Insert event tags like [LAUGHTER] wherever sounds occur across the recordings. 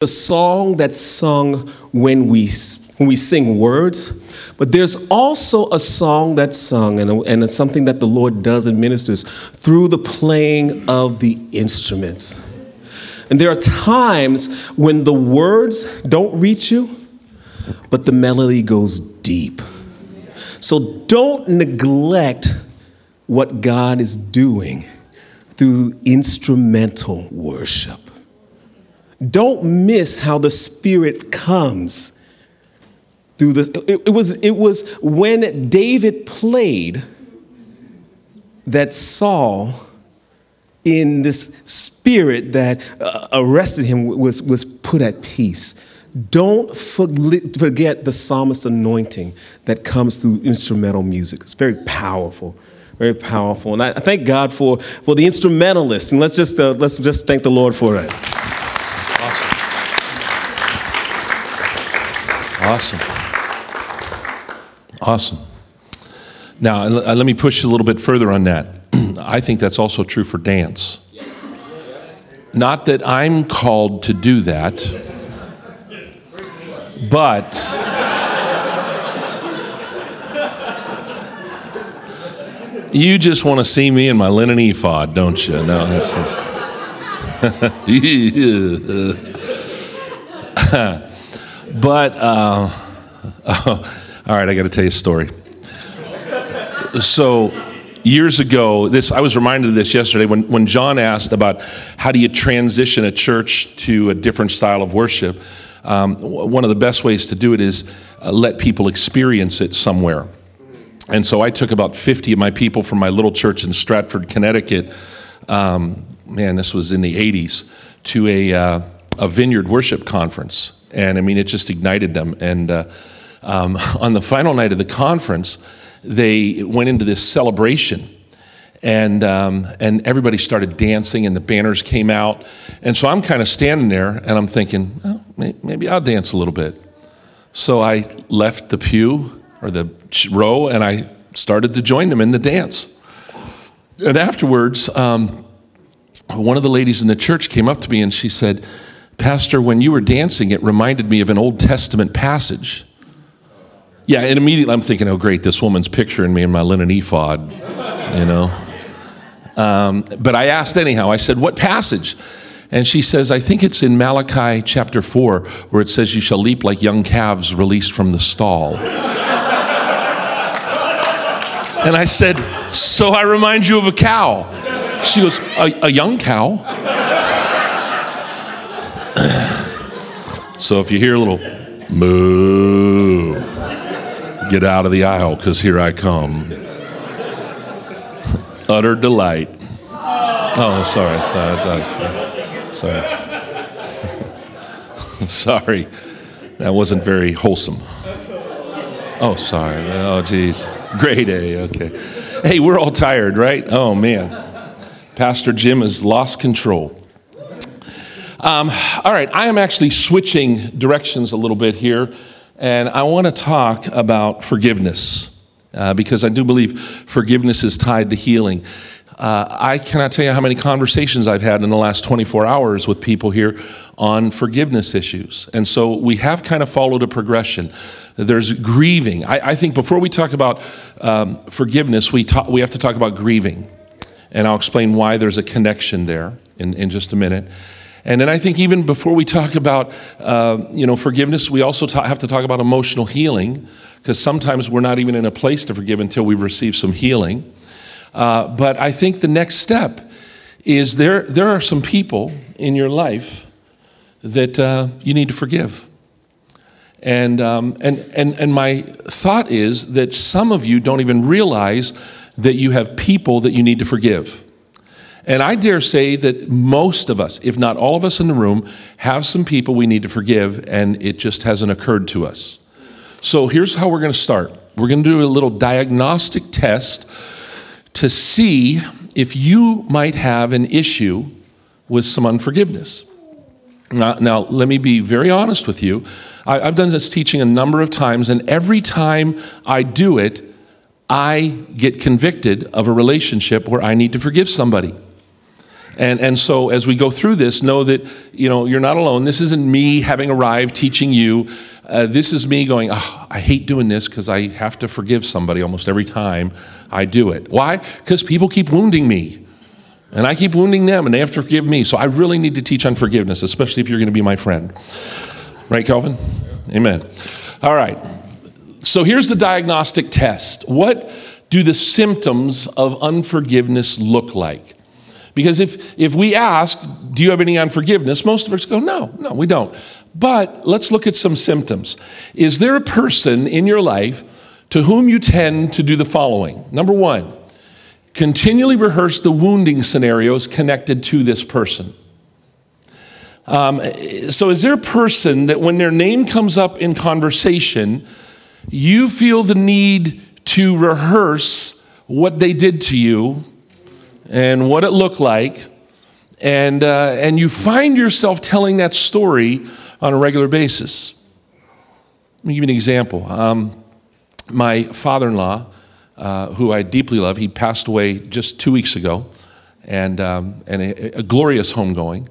the song that's sung when we, when we sing words, but there's also a song that's sung, and, and it's something that the Lord does and ministers through the playing of the instruments. And there are times when the words don't reach you, but the melody goes deep. So don't neglect what God is doing through instrumental worship. Don't miss how the Spirit comes through this. It, it, was, it was when David played that Saul, in this spirit that uh, arrested him, was, was put at peace. Don't forget the psalmist anointing that comes through instrumental music. It's very powerful, very powerful. And I, thank God for, for the instrumentalists. And let's just, uh, let's just thank the Lord for it. Awesome. Awesome. Now, uh, let me push a little bit further on that. [CLEARS THROAT] I think that's also true for dance. Not that I'm called to do that, but you just want to see me in my linen ephod, don't you? No, that's just. [LAUGHS] [LAUGHS] [LAUGHS] But, uh, [LAUGHS] oh, all right, I got to tell you a story. So, years ago, this I was reminded of this yesterday when, when John asked about how do you transition a church to a different style of worship. Um, one of the best ways to do it is uh, let people experience it somewhere. And so I took about 50 of my people from my little church in Stratford, Connecticut. Um, man, this was in the 80s, to a, uh, a vineyard worship conference and I mean, it just ignited them. And uh, um, [LAUGHS] on the final night of the conference, they went into this celebration. And, um, and everybody started dancing, and the banners came out. And so I'm kind of standing there, and I'm thinking, oh, maybe I'll dance a little bit. So I left the pew or the row, and I started to join them in the dance. And afterwards, um, one of the ladies in the church came up to me and she said, Pastor, when you were dancing, it reminded me of an Old Testament passage. Yeah, and immediately I'm thinking, oh, great, this woman's picturing me in my linen ephod, you know. Um, but I asked anyhow, I said, what passage? And she says, I think it's in Malachi chapter 4, where it says, You shall leap like young calves released from the stall. and I said, So I remind you of a cow. She goes, A, a young cow? So if you hear a little moo, get out of the aisle because here I come. [LAUGHS] Utter delight. Oh, sorry, sorry, sorry. [LAUGHS] Sorry, that wasn't very wholesome. Oh, sorry. Oh, geez. Great A, okay. Hey, we're all tired, right? Oh, man. Pastor Jim has lost control. Um, all right, I am actually switching directions a little bit here, and I want to talk about forgiveness uh, because I do believe forgiveness is tied to healing. Uh, I cannot tell you how many conversations I've had in the last 24 hours with people here on forgiveness issues. And so we have kind of followed a progression. There's grieving. I, I think before we talk about um, forgiveness, we, we have to talk about grieving. And I'll explain why there's a connection there in, in just a minute. And then I think even before we talk about uh, you know forgiveness, we also ta- have to talk about emotional healing because sometimes we're not even in a place to forgive until we've received some healing. Uh, but I think the next step is there there are some people in your life that uh, you need to forgive. And, um, and, and, and my thought is that some of you don't even realize that you have people that you need to forgive. And I dare say that most of us, if not all of us in the room, have some people we need to forgive, and it just hasn't occurred to us. So here's how we're going to start we're going to do a little diagnostic test to see if you might have an issue with some unforgiveness. Now, now let me be very honest with you. I, I've done this teaching a number of times, and every time I do it, I get convicted of a relationship where I need to forgive somebody. And, and so as we go through this, know that you know you're not alone. This isn't me having arrived teaching you. Uh, this is me going, oh, I hate doing this because I have to forgive somebody almost every time I do it. Why? Because people keep wounding me. And I keep wounding them and they have to forgive me. So I really need to teach on forgiveness, especially if you're going to be my friend. Right, Calvin? Amen. All right. So here's the diagnostic test. What do the symptoms of unforgiveness look like? Because if, if we ask, do you have any unforgiveness? Most of us go, no, no, we don't. But let's look at some symptoms. Is there a person in your life to whom you tend to do the following? Number one, continually rehearse the wounding scenarios connected to this person. Um, so, is there a person that when their name comes up in conversation, you feel the need to rehearse what they did to you and what it looked like, and, uh, and you find yourself telling that story on a regular basis? Let me give you an example. Um, my father in law, uh, who I deeply love, he passed away just two weeks ago, and, um, and a, a glorious homegoing.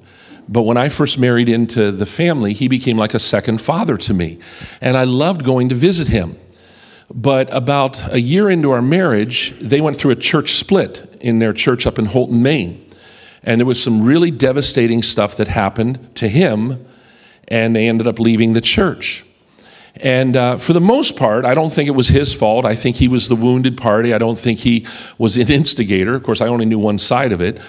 But when I first married into the family, he became like a second father to me. And I loved going to visit him. But about a year into our marriage, they went through a church split in their church up in Houlton, Maine. And there was some really devastating stuff that happened to him, and they ended up leaving the church. And uh, for the most part, I don't think it was his fault. I think he was the wounded party. I don't think he was an instigator. Of course, I only knew one side of it.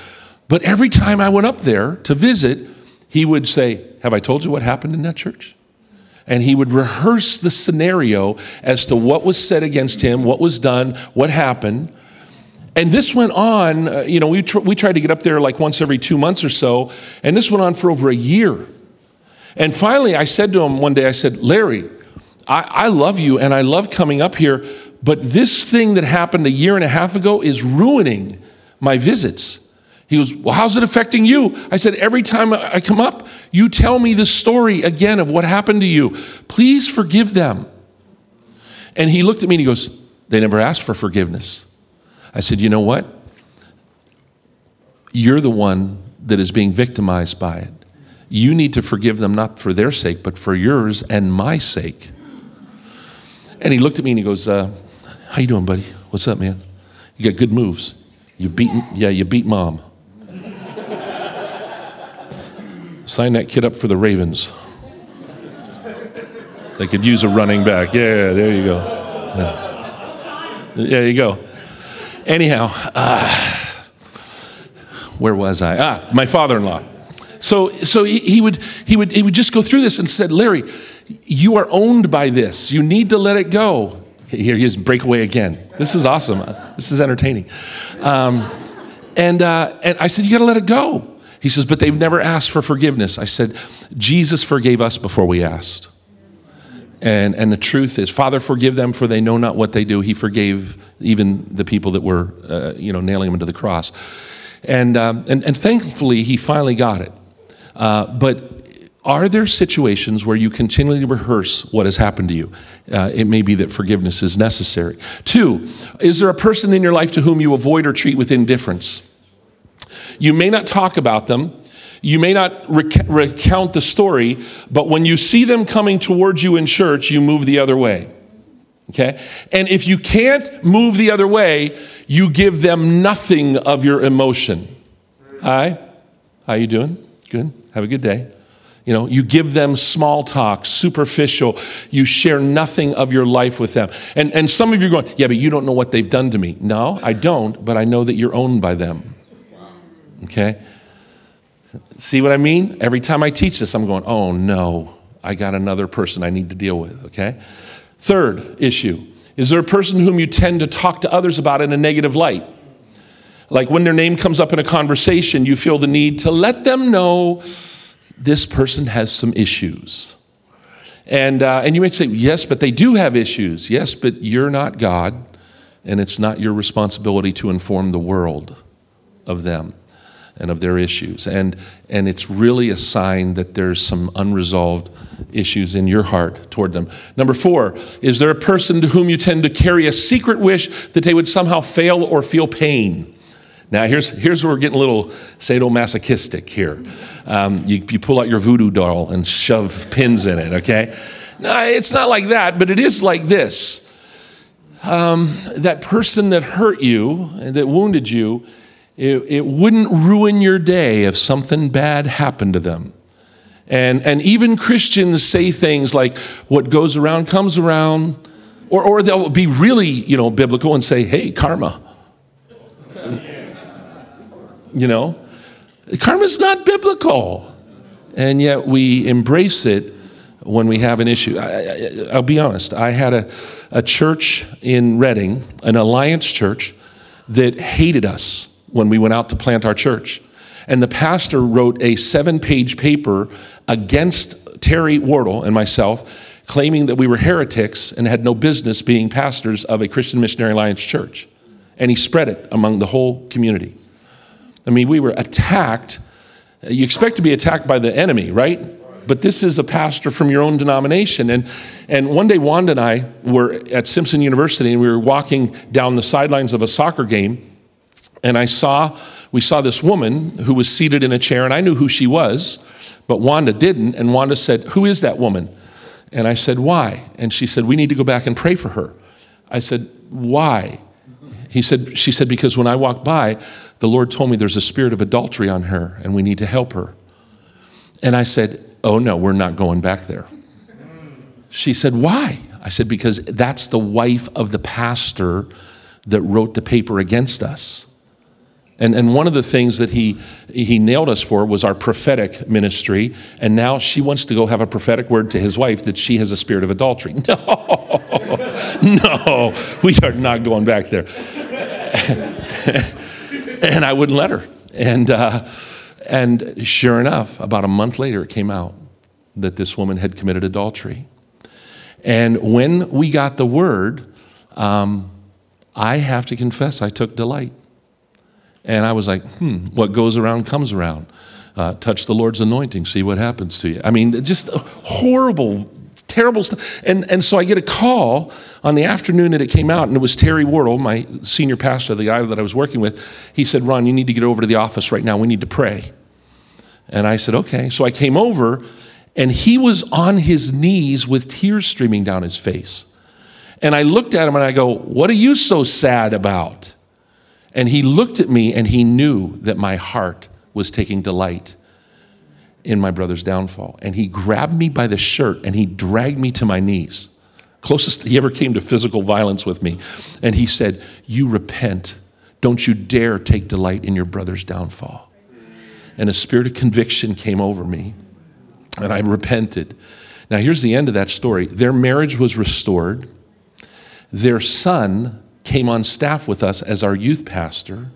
But every time I went up there to visit, he would say, Have I told you what happened in that church? And he would rehearse the scenario as to what was said against him, what was done, what happened. And this went on, uh, you know, we, tr- we tried to get up there like once every two months or so, and this went on for over a year. And finally, I said to him one day, I said, Larry, I, I love you and I love coming up here, but this thing that happened a year and a half ago is ruining my visits. He goes, Well, how's it affecting you? I said, Every time I come up, you tell me the story again of what happened to you. Please forgive them. And he looked at me and he goes, They never asked for forgiveness. I said, You know what? You're the one that is being victimized by it. You need to forgive them not for their sake, but for yours and my sake. And he looked at me and he goes, uh, How you doing, buddy? What's up, man? You got good moves. You beat, yeah, you beat mom. Sign that kid up for the Ravens. They could use a running back. Yeah, there you go. Yeah. There you go. Anyhow, uh, where was I? Ah, my father-in-law. So, so he, he, would, he, would, he would just go through this and said, Larry, you are owned by this. You need to let it go. Here he is, breakaway again. This is awesome. This is entertaining. Um, and, uh, and I said, You got to let it go. He says, But they've never asked for forgiveness. I said, Jesus forgave us before we asked. And, and the truth is, Father, forgive them, for they know not what they do. He forgave even the people that were, uh, you know, nailing him to the cross. And, um, and, and thankfully, he finally got it. Uh, but are there situations where you continually rehearse what has happened to you? Uh, it may be that forgiveness is necessary. Two, is there a person in your life to whom you avoid or treat with indifference? You may not talk about them, you may not rec- recount the story, but when you see them coming towards you in church, you move the other way. Okay? And if you can't move the other way, you give them nothing of your emotion. Hi. How you doing? Good. Have a good day. You know, you give them small talk, superficial. You share nothing of your life with them. And, and some of you are going, yeah, but you don't know what they've done to me. No, I don't, but I know that you're owned by them. Okay? See what I mean? Every time I teach this, I'm going, oh no, I got another person I need to deal with. Okay? Third issue is there a person whom you tend to talk to others about in a negative light? Like when their name comes up in a conversation, you feel the need to let them know this person has some issues. And, uh, and you might say, yes, but they do have issues. Yes, but you're not God, and it's not your responsibility to inform the world of them and of their issues. And, and it's really a sign that there's some unresolved issues in your heart toward them. Number four, is there a person to whom you tend to carry a secret wish that they would somehow fail or feel pain? Now, here's, here's where we're getting a little sadomasochistic here. Um, you, you pull out your voodoo doll and shove pins in it, okay? No, it's not like that, but it is like this. Um, that person that hurt you, that wounded you, it, it wouldn't ruin your day if something bad happened to them. And, and even Christians say things like, what goes around comes around, or, or they'll be really, you know, biblical and say, hey, karma. You know, karma's not biblical. And yet we embrace it when we have an issue. I, will be honest, I had a, a church in Redding, an alliance church, that hated us when we went out to plant our church. And the pastor wrote a seven page paper against Terry Wardle and myself, claiming that we were heretics and had no business being pastors of a Christian Missionary Alliance church. And he spread it among the whole community. I mean, we were attacked. You expect to be attacked by the enemy, right? But this is a pastor from your own denomination. And, and one day, Wanda and I were at Simpson University and we were walking down the sidelines of a soccer game. And I saw, we saw this woman who was seated in a chair, and I knew who she was, but Wanda didn't. And Wanda said, Who is that woman? And I said, Why? And she said, We need to go back and pray for her. I said, Why? He said, She said, Because when I walked by, the Lord told me there's a spirit of adultery on her and we need to help her. And I said, Oh, no, we're not going back there. She said, Why? I said, Because that's the wife of the pastor that wrote the paper against us. And, and one of the things that he, he nailed us for was our prophetic ministry. And now she wants to go have a prophetic word to his wife that she has a spirit of adultery. [LAUGHS] No, no, we are not going back there. [LAUGHS] and I wouldn't let her. And, uh, and sure enough, about a month later, it came out that this woman had committed adultery. And when we got the word, um, I have to confess, I took delight. And I was like, hmm, what goes around comes around. Uh, touch the Lord's anointing, see what happens to you. I mean, just horrible terrible stuff. And, and so I get a call on the afternoon that it came out, and it was Terry Wardle, my senior pastor, the guy that I was working with. He said, Ron, you need to get over to the office right now. We need to pray. And I said, okay. So I came over, and he was on his knees with tears streaming down his face. And I looked at him and I go, What are you so sad about? And he looked at me and he knew that my heart was taking delight in my brother's downfall. And he grabbed me by the shirt and he dragged me to my knees. Closest he ever came to physical violence with me. And he said, You repent. Don't you dare take delight in your brother's downfall. And a spirit of conviction came over me, and I repented. Now, here's the end of that story their marriage was restored. Their son came on staff with us as our youth pastor.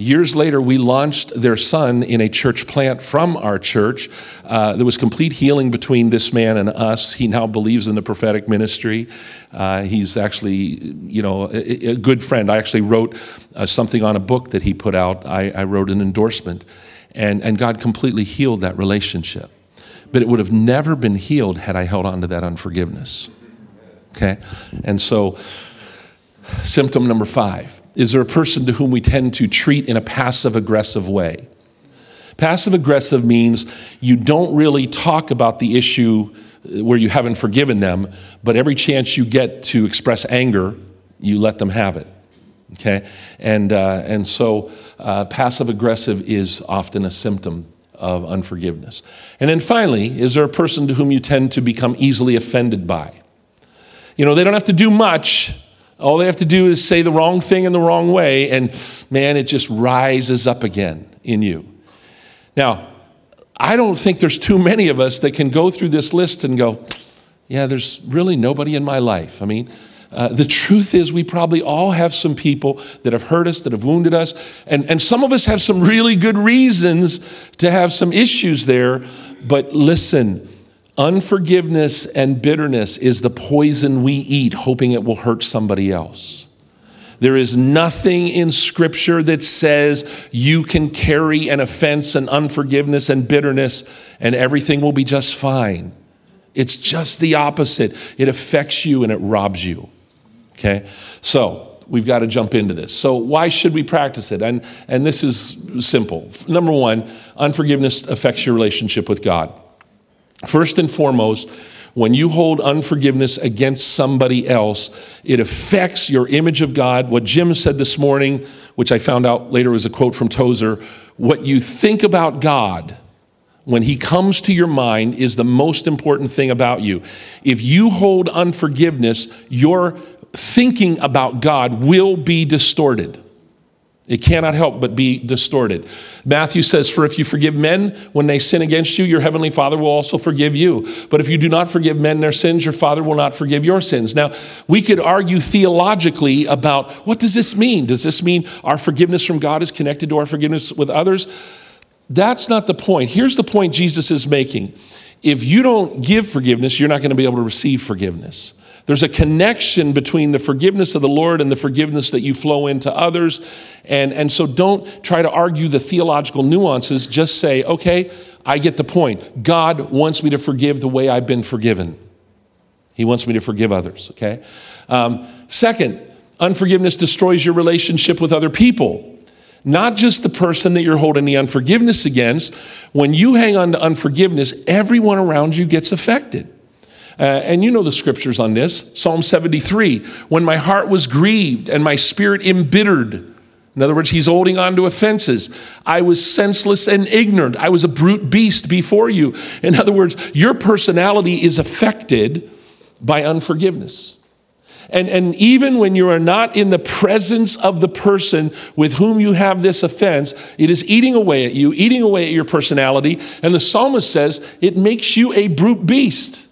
Years later, we launched their son in a church plant from our church. Uh, there was complete healing between this man and us. He now believes in the prophetic ministry. Uh, he's actually, you know, a, a, good friend. I actually wrote uh, something on a book that he put out. I, I wrote an endorsement, and, and God completely healed that relationship. But it would have never been healed had I held on to that unforgiveness. Okay? And so, symptom number five is there a person to whom we tend to treat in a passive aggressive way? Passive aggressive means you don't really talk about the issue uh, where you haven't forgiven them, but every chance you get to express anger, you let them have it. Okay? And, uh, and so uh, passive aggressive is often a symptom of unforgiveness. And then finally, is there a person to whom you tend to become easily offended by? You know, they don't have to do much, all they have to do is say the wrong thing in the wrong way, and man, it just rises up again in you. Now, I don't think there's too many of us that can go through this list and go, yeah, there's really nobody in my life. I mean, uh, the truth is, we probably all have some people that have hurt us, that have wounded us, and, and some of us have some really good reasons to have some issues there. But listen, Unforgiveness and bitterness is the poison we eat, hoping it will hurt somebody else. There is nothing in Scripture that says you can carry an offense and unforgiveness and bitterness and everything will be just fine. It's just the opposite. It affects you and it robs you. Okay? So, we've got to jump into this. So, why should we practice it? And, and this is simple. Number one, unforgiveness affects your relationship with God. First and foremost, when you hold unforgiveness against somebody else, it affects your image of God. What Jim said this morning, which I found out later was a quote from Tozer what you think about God when he comes to your mind is the most important thing about you. If you hold unforgiveness, your thinking about God will be distorted. It cannot help but be distorted. Matthew says, For if you forgive men when they sin against you, your heavenly Father will also forgive you. But if you do not forgive men their sins, your Father will not forgive your sins. Now, we could argue theologically about what does this mean? Does this mean our forgiveness from God is connected to our forgiveness with others? That's not the point. Here's the point Jesus is making. If you don't give forgiveness, you're not going to be able to receive forgiveness. There's a connection between the forgiveness of the Lord and the forgiveness that you flow into others. And, and so don't try to argue the theological nuances. Just say, okay, I get the point. God wants me to forgive the way I've been forgiven. He wants me to forgive others, okay? Um, second, unforgiveness destroys your relationship with other people. Not just the person that you're holding the unforgiveness against. When you hang on to unforgiveness, everyone around you gets affected. Uh, and you know the scriptures on this Psalm 73 when my heart was grieved and my spirit embittered. In other words, he's holding on to offenses. I was senseless and ignorant. I was a brute beast before you. In other words, your personality is affected by unforgiveness. And, and even when you are not in the presence of the person with whom you have this offense, it is eating away at you, eating away at your personality. And the psalmist says it makes you a brute beast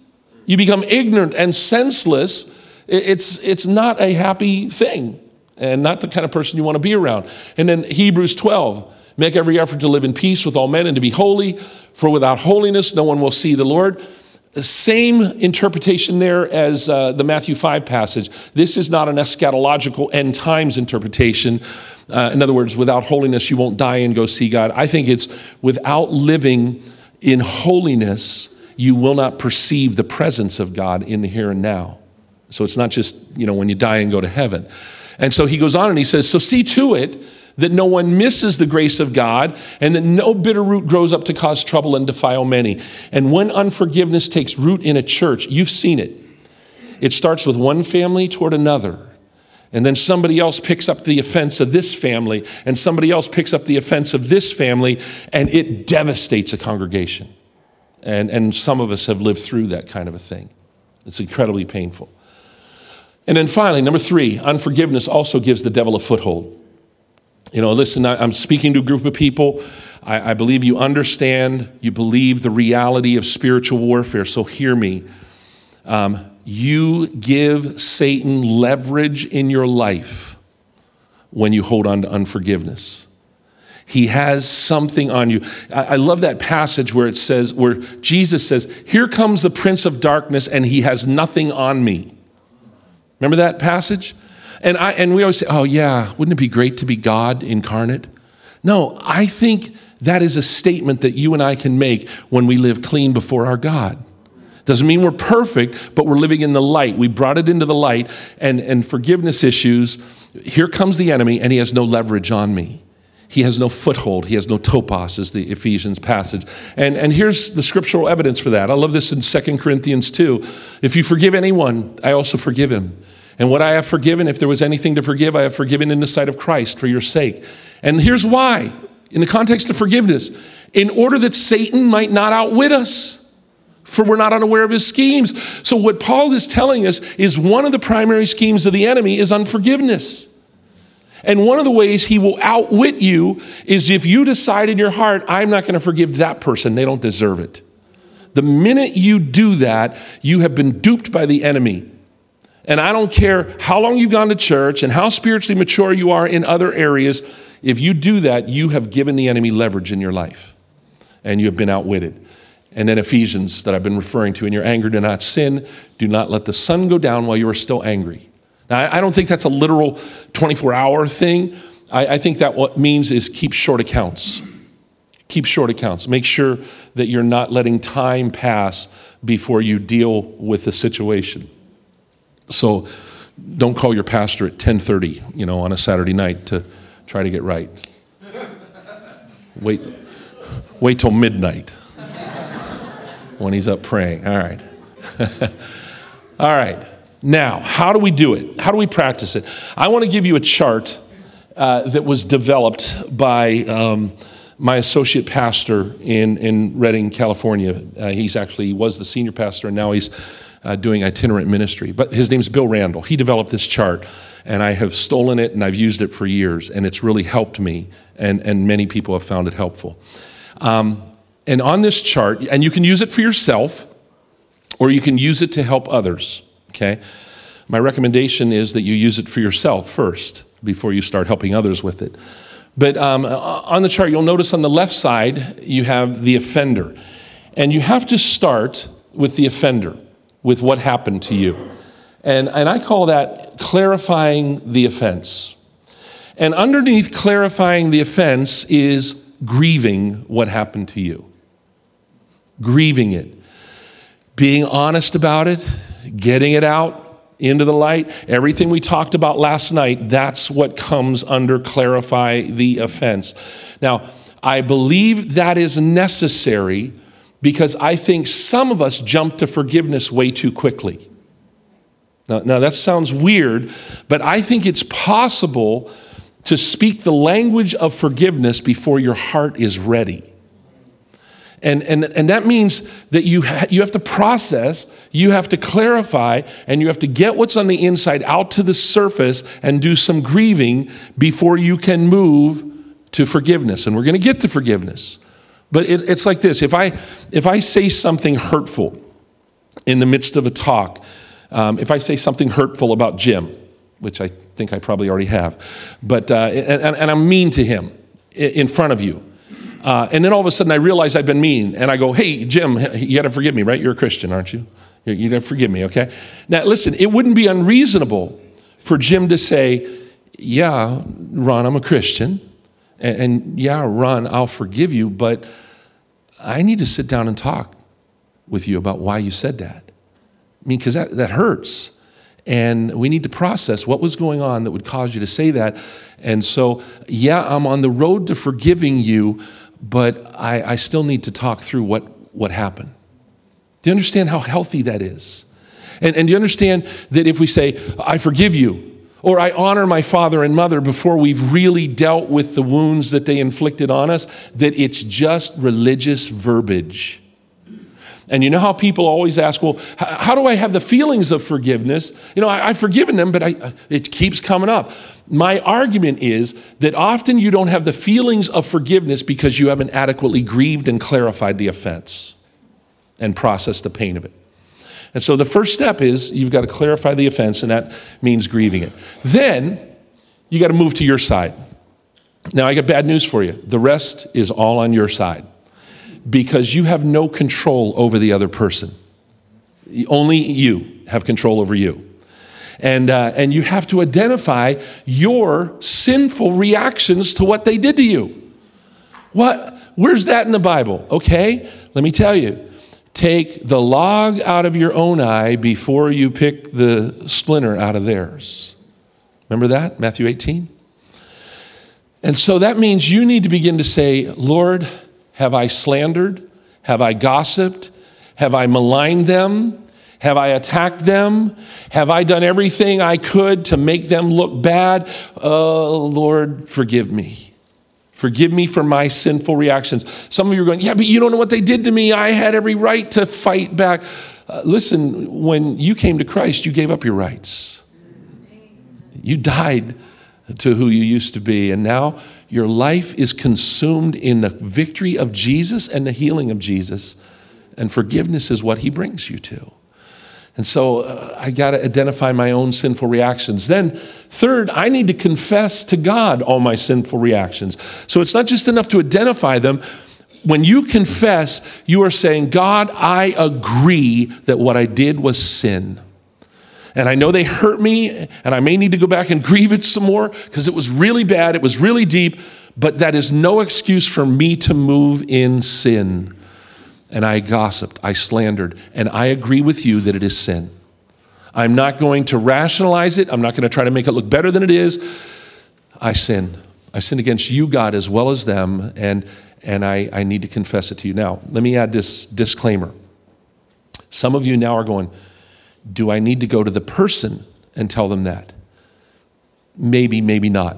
you become ignorant and senseless, it's, it's not a happy thing and not the kind of person you want to be around. And then Hebrews 12 make every effort to live in peace with all men and to be holy, for without holiness no one will see the Lord. The same interpretation there as uh, the Matthew 5 passage. This is not an eschatological end times interpretation. Uh, in other words, without holiness, you won't die and go see God. I think it's without living in holiness, you will not perceive the presence of God in the here and now. So it's not just, you know, when you die and go to heaven. And so he goes on and he says, So see to it that no one misses the grace of God and that no bitter root grows up to cause trouble and defile many. And when unforgiveness takes root in a church, you've seen it. It starts with one family toward another. And then somebody else picks up the offense of this family, and somebody else picks up the offense of this family, and it devastates a congregation. And, and some of us have lived through that kind of a thing. It's incredibly painful. And then finally, number three, unforgiveness also gives the devil a foothold. You know, listen, I, am speaking to a group of people. I, I believe you understand, you believe the reality of spiritual warfare, so hear me. Um, you give Satan leverage in your life when you hold on to unforgiveness. He has something on you. I, love that passage where it says, where Jesus says, Here comes the prince of darkness, and he has nothing on me. Remember that passage? And, I, and we always say, Oh, yeah, wouldn't it be great to be God incarnate? No, I think that is a statement that you and I can make when we live clean before our God. Doesn't mean we're perfect, but we're living in the light. We brought it into the light, and, and forgiveness issues. Here comes the enemy, and he has no leverage on me. He has no foothold. He has no topos, is the Ephesians passage. And, and here's the scriptural evidence for that. I love this in 2 Corinthians 2. If you forgive anyone, I also forgive him. And what I have forgiven, if there was anything to forgive, I have forgiven in the sight of Christ for your sake. And here's why in the context of forgiveness in order that Satan might not outwit us, for we're not unaware of his schemes. So, what Paul is telling us is one of the primary schemes of the enemy is unforgiveness. And one of the ways he will outwit you is if you decide in your heart, I'm not going to forgive that person, they don't deserve it. The minute you do that, you have been duped by the enemy. And I don't care how long you've gone to church and how spiritually mature you are in other areas, if you do that, you have given the enemy leverage in your life and you have been outwitted. And then Ephesians that I've been referring to in your anger, do not sin. Do not let the sun go down while you are still angry. Now, I don't think that's a literal 24 hour thing. I, I think that what means is keep short accounts. Keep short accounts. Make sure that you're not letting time pass before you deal with the situation. So, don't call your pastor at 10:30, you know, on a Saturday night to try to get right. [LAUGHS] Wait, wait till midnight [LAUGHS] when he's up praying. All right. [LAUGHS] All right. Now, how do we do it? How do we practice it? I want to give you a chart uh, that was developed by um, my associate pastor in, in Redding, California. Uh, he's actually he was the senior pastor, and now he's uh, doing itinerant ministry. But his name's Bill Randall. He developed this chart, and I have stolen it and I've used it for years, and it's really helped me, and, and many people have found it helpful. Um, and on this chart, and you can use it for yourself, or you can use it to help others, okay? My recommendation is that you use it for yourself first before you start helping others with it. But um, on the chart, you'll notice on the left side, you have the offender. And you have to start with the offender, with what happened to you. And, and I call that clarifying the offense. And underneath clarifying the offense is grieving what happened to you. Grieving it. Being honest about it, getting it out, into the light. Everything we talked about last night, that's what comes under clarify the offense. Now, I believe that is necessary because I think some of us jump to forgiveness way too quickly. Now, now, that sounds weird, but I think it's possible to speak the language of forgiveness before your heart is ready. And, and, and that means that you, ha- you have to process, you have to clarify, and you have to get what's on the inside out to the surface and do some grieving before you can move to forgiveness. And we're going to get to forgiveness. But it, it's like this if I, if I say something hurtful in the midst of a talk, um, if I say something hurtful about Jim, which I think I probably already have, but, uh, and, and I'm mean to him in front of you, uh, and then all of a sudden I realize I've been mean. And I go, hey, Jim, you got to forgive me, right? You're a Christian, aren't you? You got to forgive me, okay? Now, listen, it wouldn't be unreasonable for Jim to say, yeah, Ron, I'm a Christian. And, and yeah, Ron, I'll forgive you, but I need to sit down and talk with you about why you said that. I mean, because that, that hurts. And we need to process what was going on that would cause you to say that. And so, yeah, I'm on the road to forgiving you, but I, I still need to talk through what, what happened. Do you understand how healthy that is? And, and do you understand that if we say, I forgive you, or I honor my father and mother before we've really dealt with the wounds that they inflicted on us, that it's just religious verbiage. And you know how people always ask, well, how do I have the feelings of forgiveness? You know, I, have forgiven them, but I, it keeps coming up. My argument is that often you don't have the feelings of forgiveness because you haven't adequately grieved and clarified the offense and processed the pain of it. And so the first step is you've got to clarify the offense, and that means grieving it. Then you got to move to your side. Now, I got bad news for you. The rest is all on your side because you have no control over the other person. Only you have control over you. And, uh, and you have to identify your sinful reactions to what they did to you. What? Where's that in the Bible? Okay, let me tell you. Take the log out of your own eye before you pick the splinter out of theirs. Remember that? Matthew 18? And so that means you need to begin to say, Lord, have I slandered? Have I gossiped? Have I maligned them? Have I attacked them? Have I done everything I could to make them look bad? Oh, Lord, forgive me. Forgive me for my sinful reactions. Some of you are going, Yeah, but you don't know what they did to me. I had every right to fight back. Uh, listen, when you came to Christ, you gave up your rights. You died to who you used to be, and now your life is consumed in the victory of Jesus and the healing of Jesus, and forgiveness is what he brings you to. And so uh, I got to identify my own sinful reactions. Then, third, I need to confess to God all my sinful reactions. So it's not just enough to identify them. When you confess, you are saying, God, I agree that what I did was sin. And I know they hurt me, and I may need to go back and grieve it some more because it was really bad, it was really deep, but that is no excuse for me to move in sin and I gossiped, I slandered, and I agree with you that it is sin. I'm not going to rationalize it. I'm not going to try to make it look better than it is. I sin. I sin against you, God, as well as them, and, and I, I need to confess it to you. Now, let me add this disclaimer. Some of you now are going, Do I need to go to the person and tell them that? Maybe, maybe not.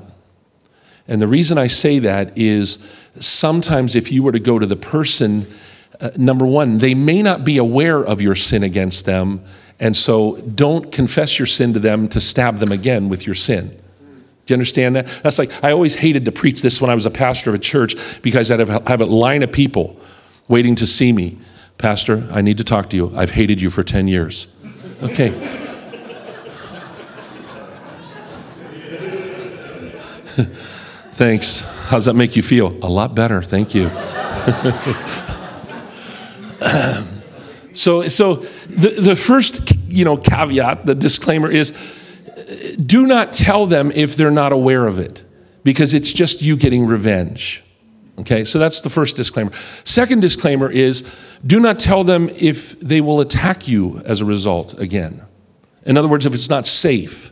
And the reason I say that is sometimes if you were to go to the person, uh, number one, they may not be aware of your sin against them. And so don't confess your sin to them to stab them again with your sin. Do you understand that? That's like, I always hated to preach this when I was a pastor of a church because I'd have, have a line of people waiting to see me. Pastor, I need to talk to you. I've hated you for 10 years. Okay. [LAUGHS] Thanks. How's that make you feel? A lot better. Thank you. [LAUGHS] [CLEARS THROAT] so, so the, the first, you know, caveat, the disclaimer is do not tell them if they're not aware of it because it's just you getting revenge. Okay, so that's the first disclaimer. Second disclaimer is do not tell them if they will attack you as a result again. In other words, if it's not safe.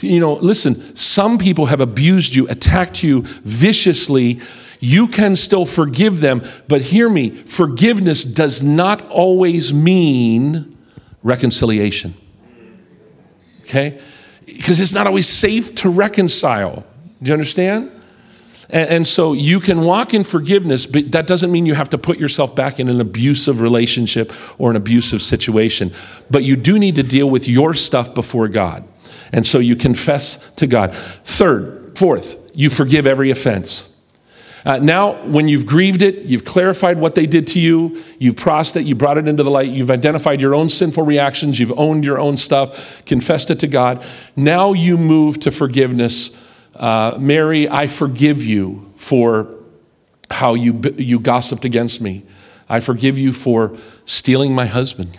You know, listen, some people have abused you, attacked you viciously. You can still forgive them, but hear me forgiveness does not always mean reconciliation. Okay? Because it's not always safe to reconcile. Do you understand? And, and, so you can walk in forgiveness, but that doesn't mean you have to put yourself back in an abusive relationship or an abusive situation. But you do need to deal with your stuff before God. And so you confess to God. Third, fourth, you forgive every offense. Uh, now, when you've grieved it, you've clarified what they did to you, you've processed it, you brought it into the light, you've identified your own sinful reactions, you've owned your own stuff, confessed it to God. Now you move to forgiveness. Uh, Mary, I forgive you for how you, you gossiped against me. I forgive you for stealing my husband.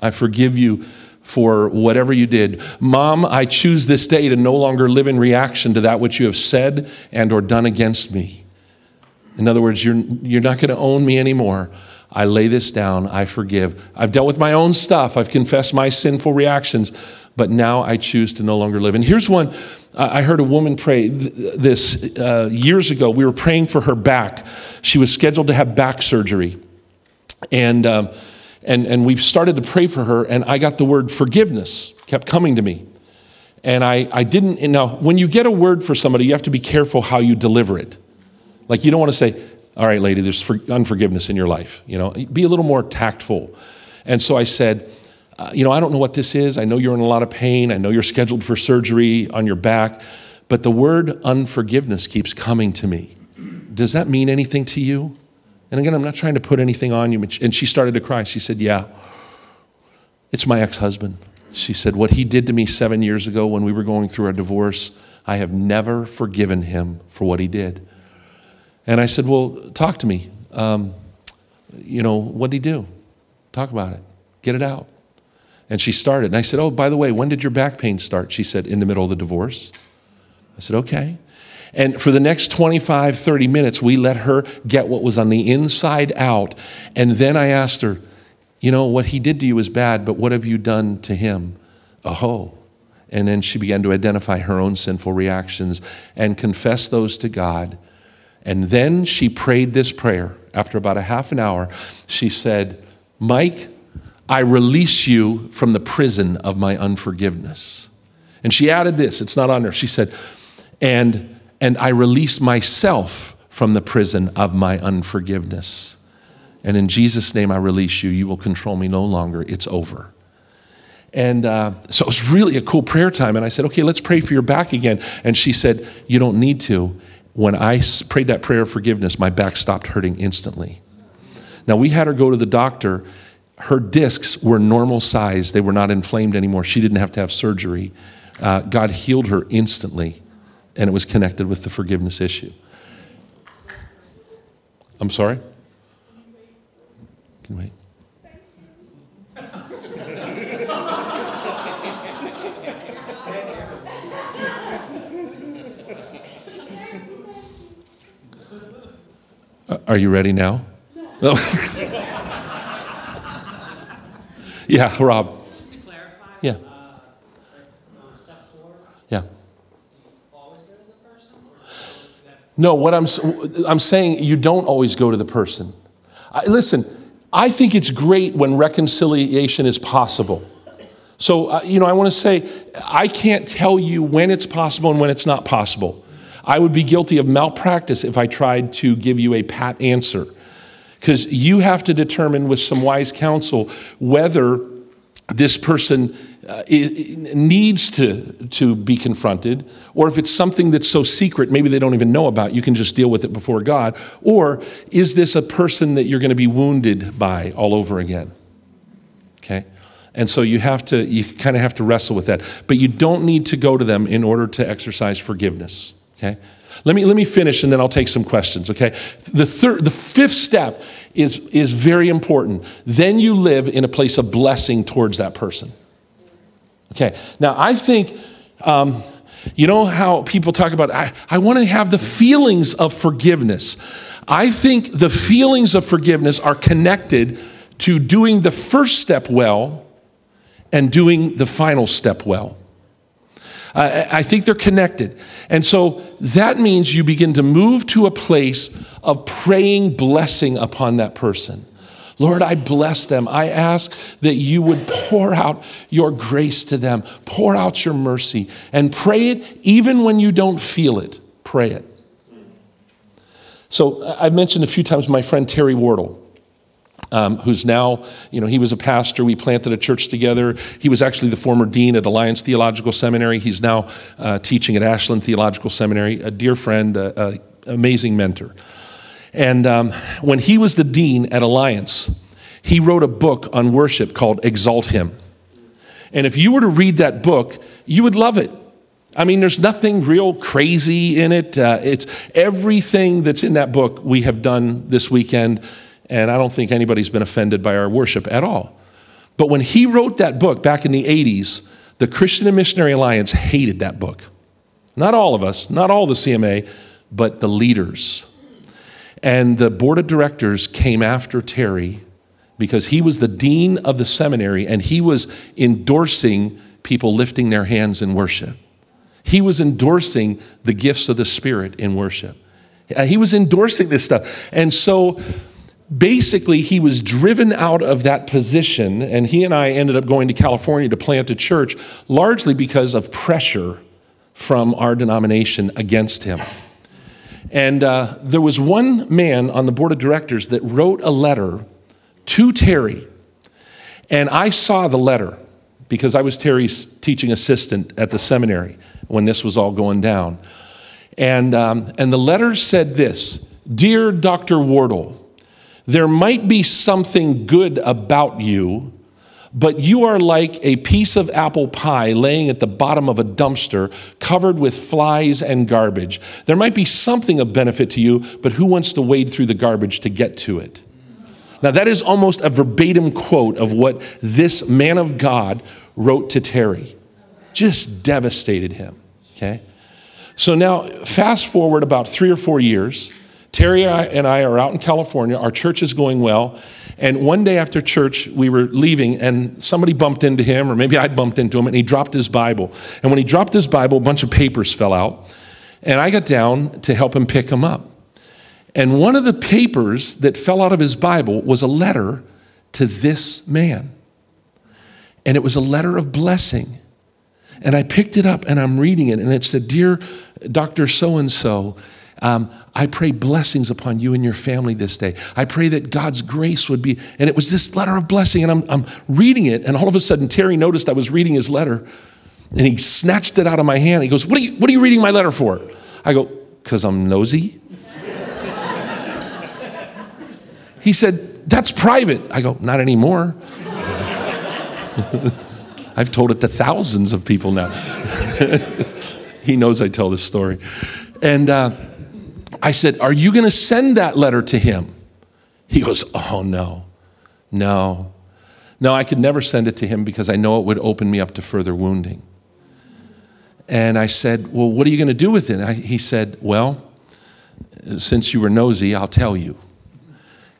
I forgive you for whatever you did. Mom, I choose this day to no longer live in reaction to that which you have said and or done against me. In other words, you're, you're not going to own me anymore. I lay this down. I forgive. I've dealt with my own stuff. I've confessed my sinful reactions, but now I choose to no longer live. And here's one I heard a woman pray this uh, years ago. We were praying for her back. She was scheduled to have back surgery. And um, and, and we started to pray for her, and I got the word forgiveness kept coming to me. And I, I didn't, now when you get a word for somebody, you have to be careful how you deliver it. Like you don't want to say, all right, lady, there's for, unforgiveness in your life. You know, be a little more tactful. And so I said, uh, you know, I don't know what this is. I know you're in a lot of pain. I know you're scheduled for surgery on your back, but the word unforgiveness keeps coming to me. Does that mean anything to you? And again, I'm not trying to put anything on you. And she started to cry. She said, Yeah, it's my ex husband. She said, What he did to me seven years ago when we were going through our divorce, I have never forgiven him for what he did. And I said, Well, talk to me. Um, you know, what did he do? Talk about it. Get it out. And she started. And I said, Oh, by the way, when did your back pain start? She said, In the middle of the divorce. I said, Okay. And for the next 25, 30 minutes, we let her get what was on the inside out. And then I asked her, You know, what he did to you is bad, but what have you done to him? Oh. And then she began to identify her own sinful reactions and confess those to God. And then she prayed this prayer. After about a half an hour, she said, Mike, I release you from the prison of my unforgiveness. And she added this, it's not on her. She said, and and I release myself from the prison of my unforgiveness. And in Jesus' name, I release you. You will control me no longer. It's over. And uh, so it was really a cool prayer time. And I said, okay, let's pray for your back again. And she said, you don't need to. When I prayed that prayer of forgiveness, my back stopped hurting instantly. Now, we had her go to the doctor. Her discs were normal size, they were not inflamed anymore. She didn't have to have surgery. Uh, God healed her instantly and it was connected with the forgiveness issue. I'm sorry? Can wait. Are you ready now? No. yeah, Rob. Just to clarify, Yeah. uh, step four, Yeah. do you always go to the person or do you go to that? No, what I'm, I'm saying, you don't always go to the person. I, listen, I think it's great when reconciliation is possible. So, uh, you know, I want to say, I can't tell you when it's possible and when it's not possible. I would be guilty of malpractice if I tried to give you a pat answer. Because you have to determine with some wise counsel whether this person uh, needs to, to be confronted, or if it's something that's so secret, maybe they don't even know about, you can just deal with it before God, or is this a person that you're going to be wounded by all over again? Okay? And so you have to, you kind of have to wrestle with that. But you don't need to go to them in order to exercise forgiveness. Okay? Let me, let me finish and then I'll take some questions. Okay? The third, the fifth step is, is very important. Then you live in a place of blessing towards that person. Okay, now I think, um, you know how people talk about, I, I want to have the feelings of forgiveness. I think the feelings of forgiveness are connected to doing the first step well and doing the final step well. I I think they're connected. And so that means you begin to move to a place of praying blessing upon that person. Lord, I bless them. I ask that you would pour out your grace to them, pour out your mercy, and pray it even when you don't feel it. Pray it. So I- mentioned a few times my friend Terry Wardle um, who's now, you know, he was a pastor. We planted a church together. He was actually the former dean at Alliance Theological Seminary. He's now uh, teaching at Ashland Theological Seminary, a dear friend, an amazing mentor. And um, when he was the dean at Alliance, he wrote a book on worship called Exalt Him. And if you were to read that book, you would love it. I mean, there's nothing real crazy in it. Uh, it's everything that's in that book we have done this weekend, and I don't think anybody's been offended by our worship at all. But when he wrote that book back in the 80s, the Christian and Missionary Alliance hated that book. Not all of us, not all the CMA, but the leaders. And the board of directors came after Terry because he was the dean of the seminary and he was endorsing people lifting their hands in worship. He was endorsing the gifts of the Spirit in worship. Uh, He was endorsing this stuff. And so basically, he was driven out of that position, and he and I ended up going to California to plant a church largely because of pressure from our denomination against him. And uh, there was one man on the board of directors that wrote a letter to Terry. And I saw the letter because I was Terry's teaching assistant at the seminary when this was all going down. And, um, and the letter said this Dear Dr. Wardle, there might be something good about you, but you are like a piece of apple pie laying at the bottom of a dumpster covered with flies and garbage. There might be something of benefit to you, but who wants to wade through the garbage to get to it? Now, that is almost a verbatim quote of what this man of God wrote to Terry. Just devastated him, okay? So now, fast forward about three or four years. Terry and I- are out in California. Our church is going well. And one day after church, we were leaving, and somebody bumped into him, or maybe I bumped into him, and he dropped his Bible. And when he dropped his Bible, a bunch of papers fell out. And I got down to help him pick them up. And one of the papers that fell out of his Bible was a letter to this man. And it was a letter of blessing. And I picked it up and I'm reading it, and it said, Dear Dr. So and so, I pray blessings upon you and your family this day. I pray that God's grace would be. And it was this letter of blessing, and I'm, I'm reading it, and all of a sudden, Terry noticed I was reading his letter, and he snatched it out of my hand. He goes, What are you, what are you reading my letter for? I go, Because I'm nosy. [LAUGHS] He said, That's private. I go, Not anymore. [LAUGHS] I've told it to thousands of people now. [LAUGHS] he knows I tell this story. And uh, I said, Are you going to send that letter to him? He goes, Oh, no, no. No, I could never send it to him because I know it would open me up to further wounding. And I said, Well, what are you going to do with it? I, he said, Well, since you were nosy, I'll tell you.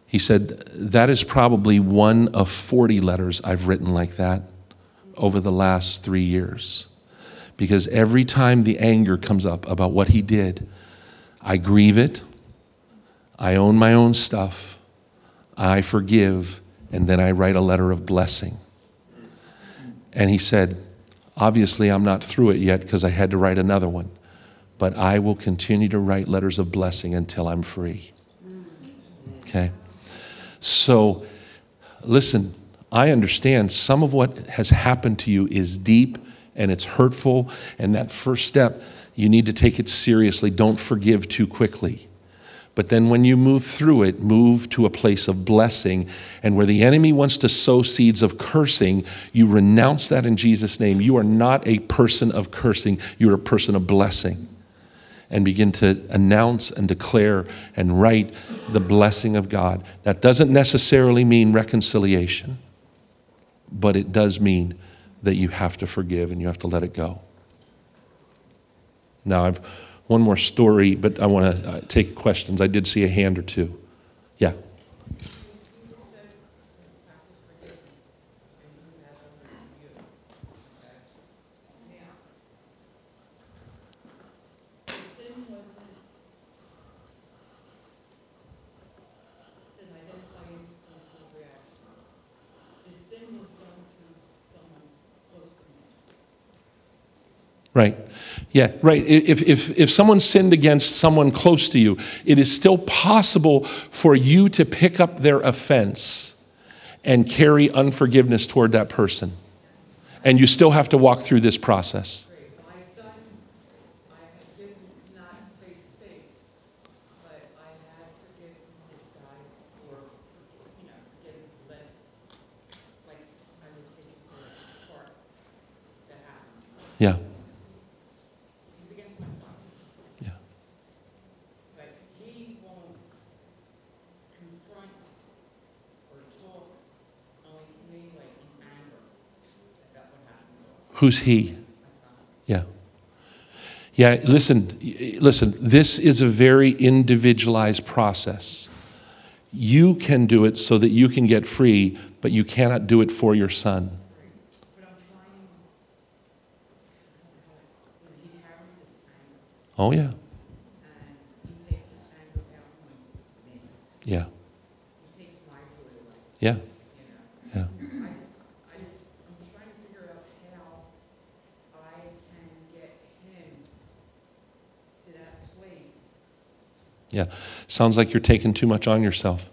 He said, That is probably one of 40 letters I've written like that over the last three years. Because every time the anger comes up about what he did, I grieve it, I own my own stuff, I forgive, and then I write a letter of blessing. And he said, Obviously, I'm not through it yet because I had to write another one, but I will continue to write letters of blessing until I'm free. Okay? So, listen, I understand some of what has happened to you is deep and it's hurtful, and that first step, you need to take it seriously. Don't forgive too quickly. But then when you move through it, move to a place of blessing. And where the enemy wants to sow seeds of cursing, you renounce that in Jesus' name. You are not a person of cursing, you're a person of blessing. And begin to announce and declare and write the blessing of God. That doesn't necessarily mean reconciliation, but it does mean that you have to forgive and you have to let it go. Now, I've one more story, but I want to uh, take questions. I did see a hand or two. Yeah. Right. Yeah, right. If, if, if someone sinned against someone close to you, it is still possible for you to pick up their offense and carry unforgiveness toward that person. And you still have to walk through this process. I've done, I have given, not face to face, but I have forgiven this guy for, you know, getting to let, like, I was taking for part that happened. Yeah, It's against my son, yeah. but he won't confront or talk only to me like in anger about what happened to Who's he? Yeah. Yeah, listen, listen, this is a very individualized process. You can do it so that you can get free, but you cannot do it for your son. Oh, yeah. Yeah. you know, he carries his anger. Oh, yeah. and he takes his anger out on me. Yeah. He takes my joy away, Yeah. you know. Yeah. I just, I just, I'm trying to figure out how I can get him to that place. Yeah. Sounds like you're taking too much on yourself.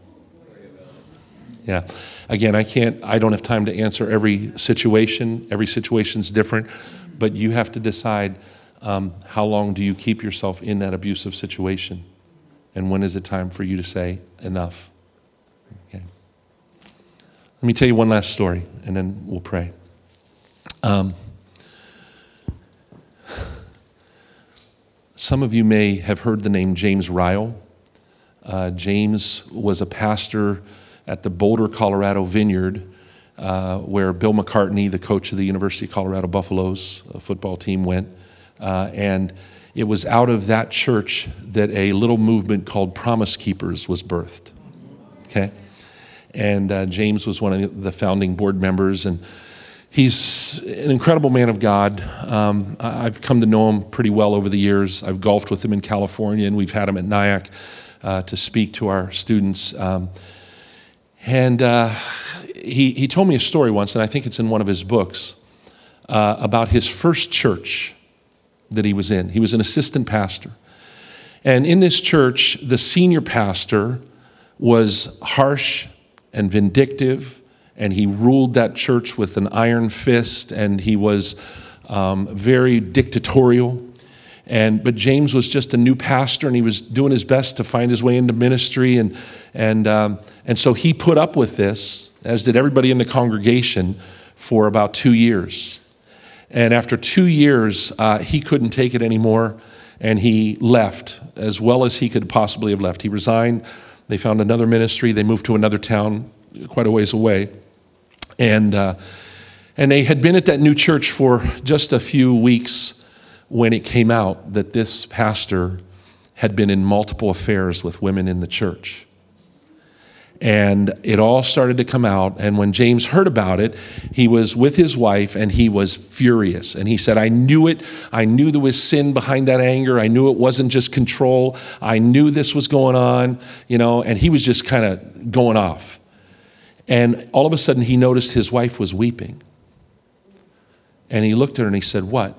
Yeah. Again, I can't, I don't have time to answer every situation. Every situation's different. But you have to decide um, how long do you keep yourself in that abusive situation? And when is it time for you to say, enough? Okay. Let me tell you one last story, and then we'll pray. Um, some of you may have heard the name James Ryle. Uh, James was a pastor at the Boulder, Colorado vineyard, uh, where Bill McCartney, the coach of the University of Colorado Buffaloes football team, went. Uh, and it was out of that church that a little movement called Promise Keepers was birthed. Okay? And uh, James was one of the founding board members, and he's an incredible man of God. Um, I've come to know him pretty well over the years. I've golfed with him in California, and we've had him at Nyack uh, to speak to our students. Um, and uh, he, he told me a story once, and I think it's in one of his books, uh, about his first church that he was in. He was an assistant pastor. And in this church, the senior pastor was harsh and vindictive, and he ruled that church with an iron fist, and he was um, very dictatorial. And, but James was just a new pastor, and he was doing his best to find his way into ministry. And, and, um, and so he put up with this, as did everybody in the congregation, for about two years. And after two years, uh, he couldn't take it anymore, and he left as well as he could possibly have left. He resigned. They found another ministry. They moved to another town quite a ways away. And, uh, and they had been at that new church for just a few weeks when it came out that this pastor had been in multiple affairs with women in the church. And it all started to come out. And when James heard about it, he was with his wife and he was furious. And he said, I knew it. I knew there was sin behind that anger. I knew it wasn't just control. I knew this was going on, you know, and he was just kind of going off. And all of a sudden, he noticed his wife was weeping. And he looked at her and he said, What?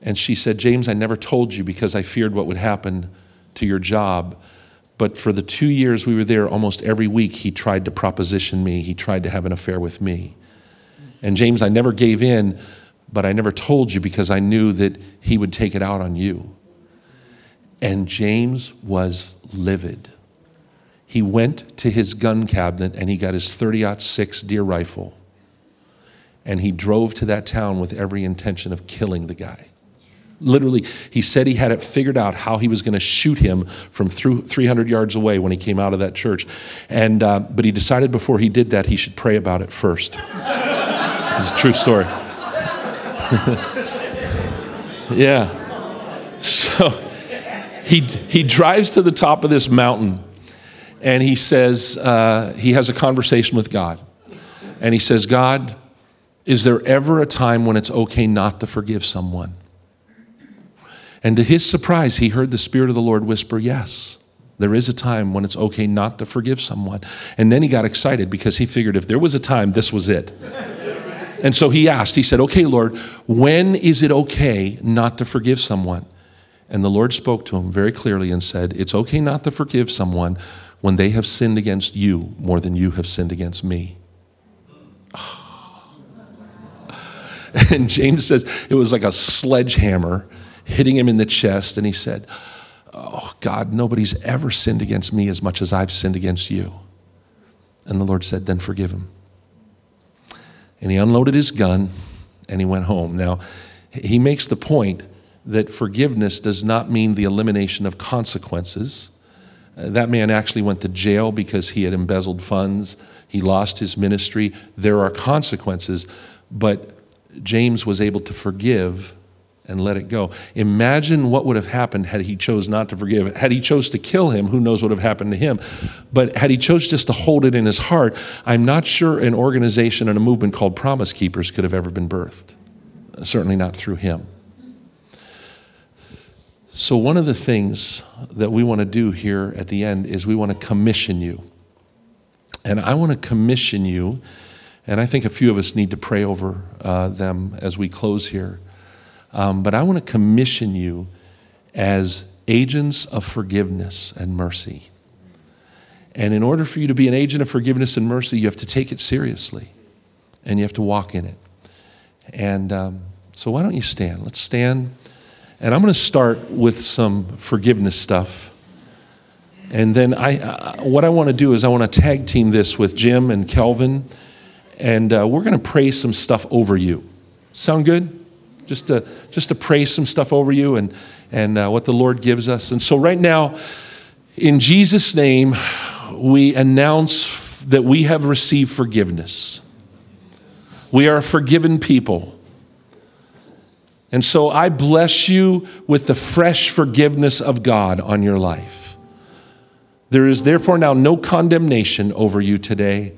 And she said, James, I never told you because I feared what would happen to your job. But for the two years we were there, almost every week, he tried to proposition me. He tried to have an affair with me. And James, I never gave in, but I never told you because I knew that he would take it out on you. And James was livid. He went to his gun cabinet and he got his 30 6 deer rifle. And he drove to that town with every intention of killing the guy. Literally, he said he had it figured out how he was going to shoot him from 300 yards away when he came out of that church. And, uh, but he decided before he did that, he should pray about it first. [LAUGHS] it's a true story. [LAUGHS] yeah. So he, he drives to the top of this mountain and he says, uh, he has a conversation with God. And he says, God, is there ever a time when it's okay not to forgive someone? And to his surprise, he heard the Spirit of the Lord whisper, Yes, there is a time when it's okay not to forgive someone. And then he got excited because he figured if there was a time, this was it. and so he asked, He said, Okay, Lord, when is it okay not to forgive someone? And the Lord spoke to him very clearly and said, It's okay not to forgive someone when they have sinned against you more than you have sinned against me. [SIGHS] And James says it was like a sledgehammer hitting him in the chest, and he said, Oh, God, nobody's ever sinned against me as much as I've sinned against you. And the Lord said, Then forgive him. And he unloaded his gun and he went home. Now, he makes the point that forgiveness does not mean the elimination of consequences. That man actually went to jail because he had embezzled funds. He lost his ministry. There are consequences, but James was able to forgive and let it go. Imagine what would have happened had he chose not to forgive. Had he chose to kill him, who knows what would have happened to him. But had he chose just to hold it in his heart, I'm not sure an organization and a movement called Promise Keepers could have ever been birthed. Certainly not through him. So one of the things that we want to do here at the end is we want to commission you. And I want to commission you, and I think a few of us need to pray over uh, them as we close here um, but I want to commission you as agents of forgiveness and mercy. And in order for you to be an agent of forgiveness and mercy, you have to take it seriously and you have to walk in it. And um, so, why don't you stand? Let's stand. And I'm going to start with some forgiveness stuff. And then I, what I want to do is I want to tag team this with Jim and Kelvin, and uh, we're going to pray some stuff over you. Sound good? just to, just to pray some stuff over you and, and uh, what the Lord gives us. And so, right now, in Jesus' name, we announce that we have received forgiveness. We are a forgiven people. And so I bless you with the fresh forgiveness of God on your life. There is therefore now no condemnation over you today.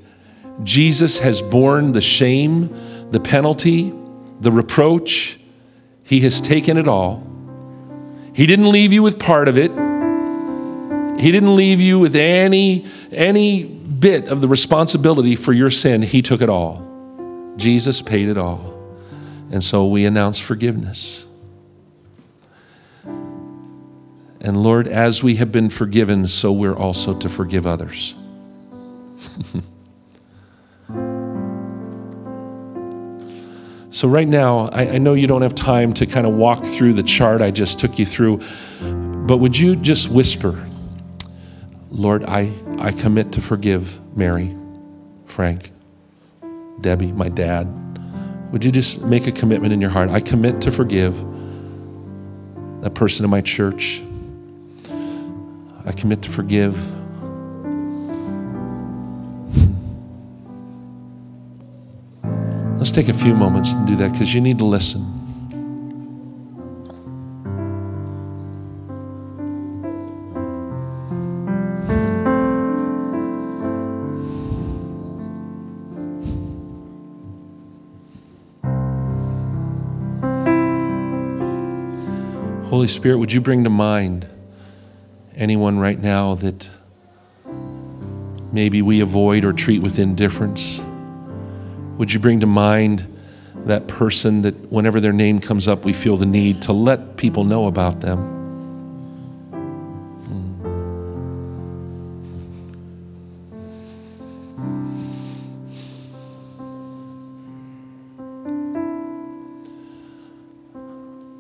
Jesus has borne the shame, the penalty, the reproach, he has taken it all. He didn't leave you with part of it. He didn't leave you with any, any bit of the responsibility for your sin. He took it all. Jesus paid it all. And so we announce forgiveness. And Lord, as we have been forgiven, so we're also to forgive others. [LAUGHS] So, right now, I, I, know you don't have time to kind of walk through the chart I just took you through, but would you just whisper, Lord, I, I commit to forgive Mary, Frank, Debbie, my dad. Would you just make a commitment in your heart? I commit to forgive that person in my church. I commit to forgive Let's take a few moments to do that because you need to listen. Holy Spirit, would you bring to mind anyone right now that maybe we avoid or treat with indifference? Would you bring to mind that person that whenever their name comes up, we feel the need to let people know about them?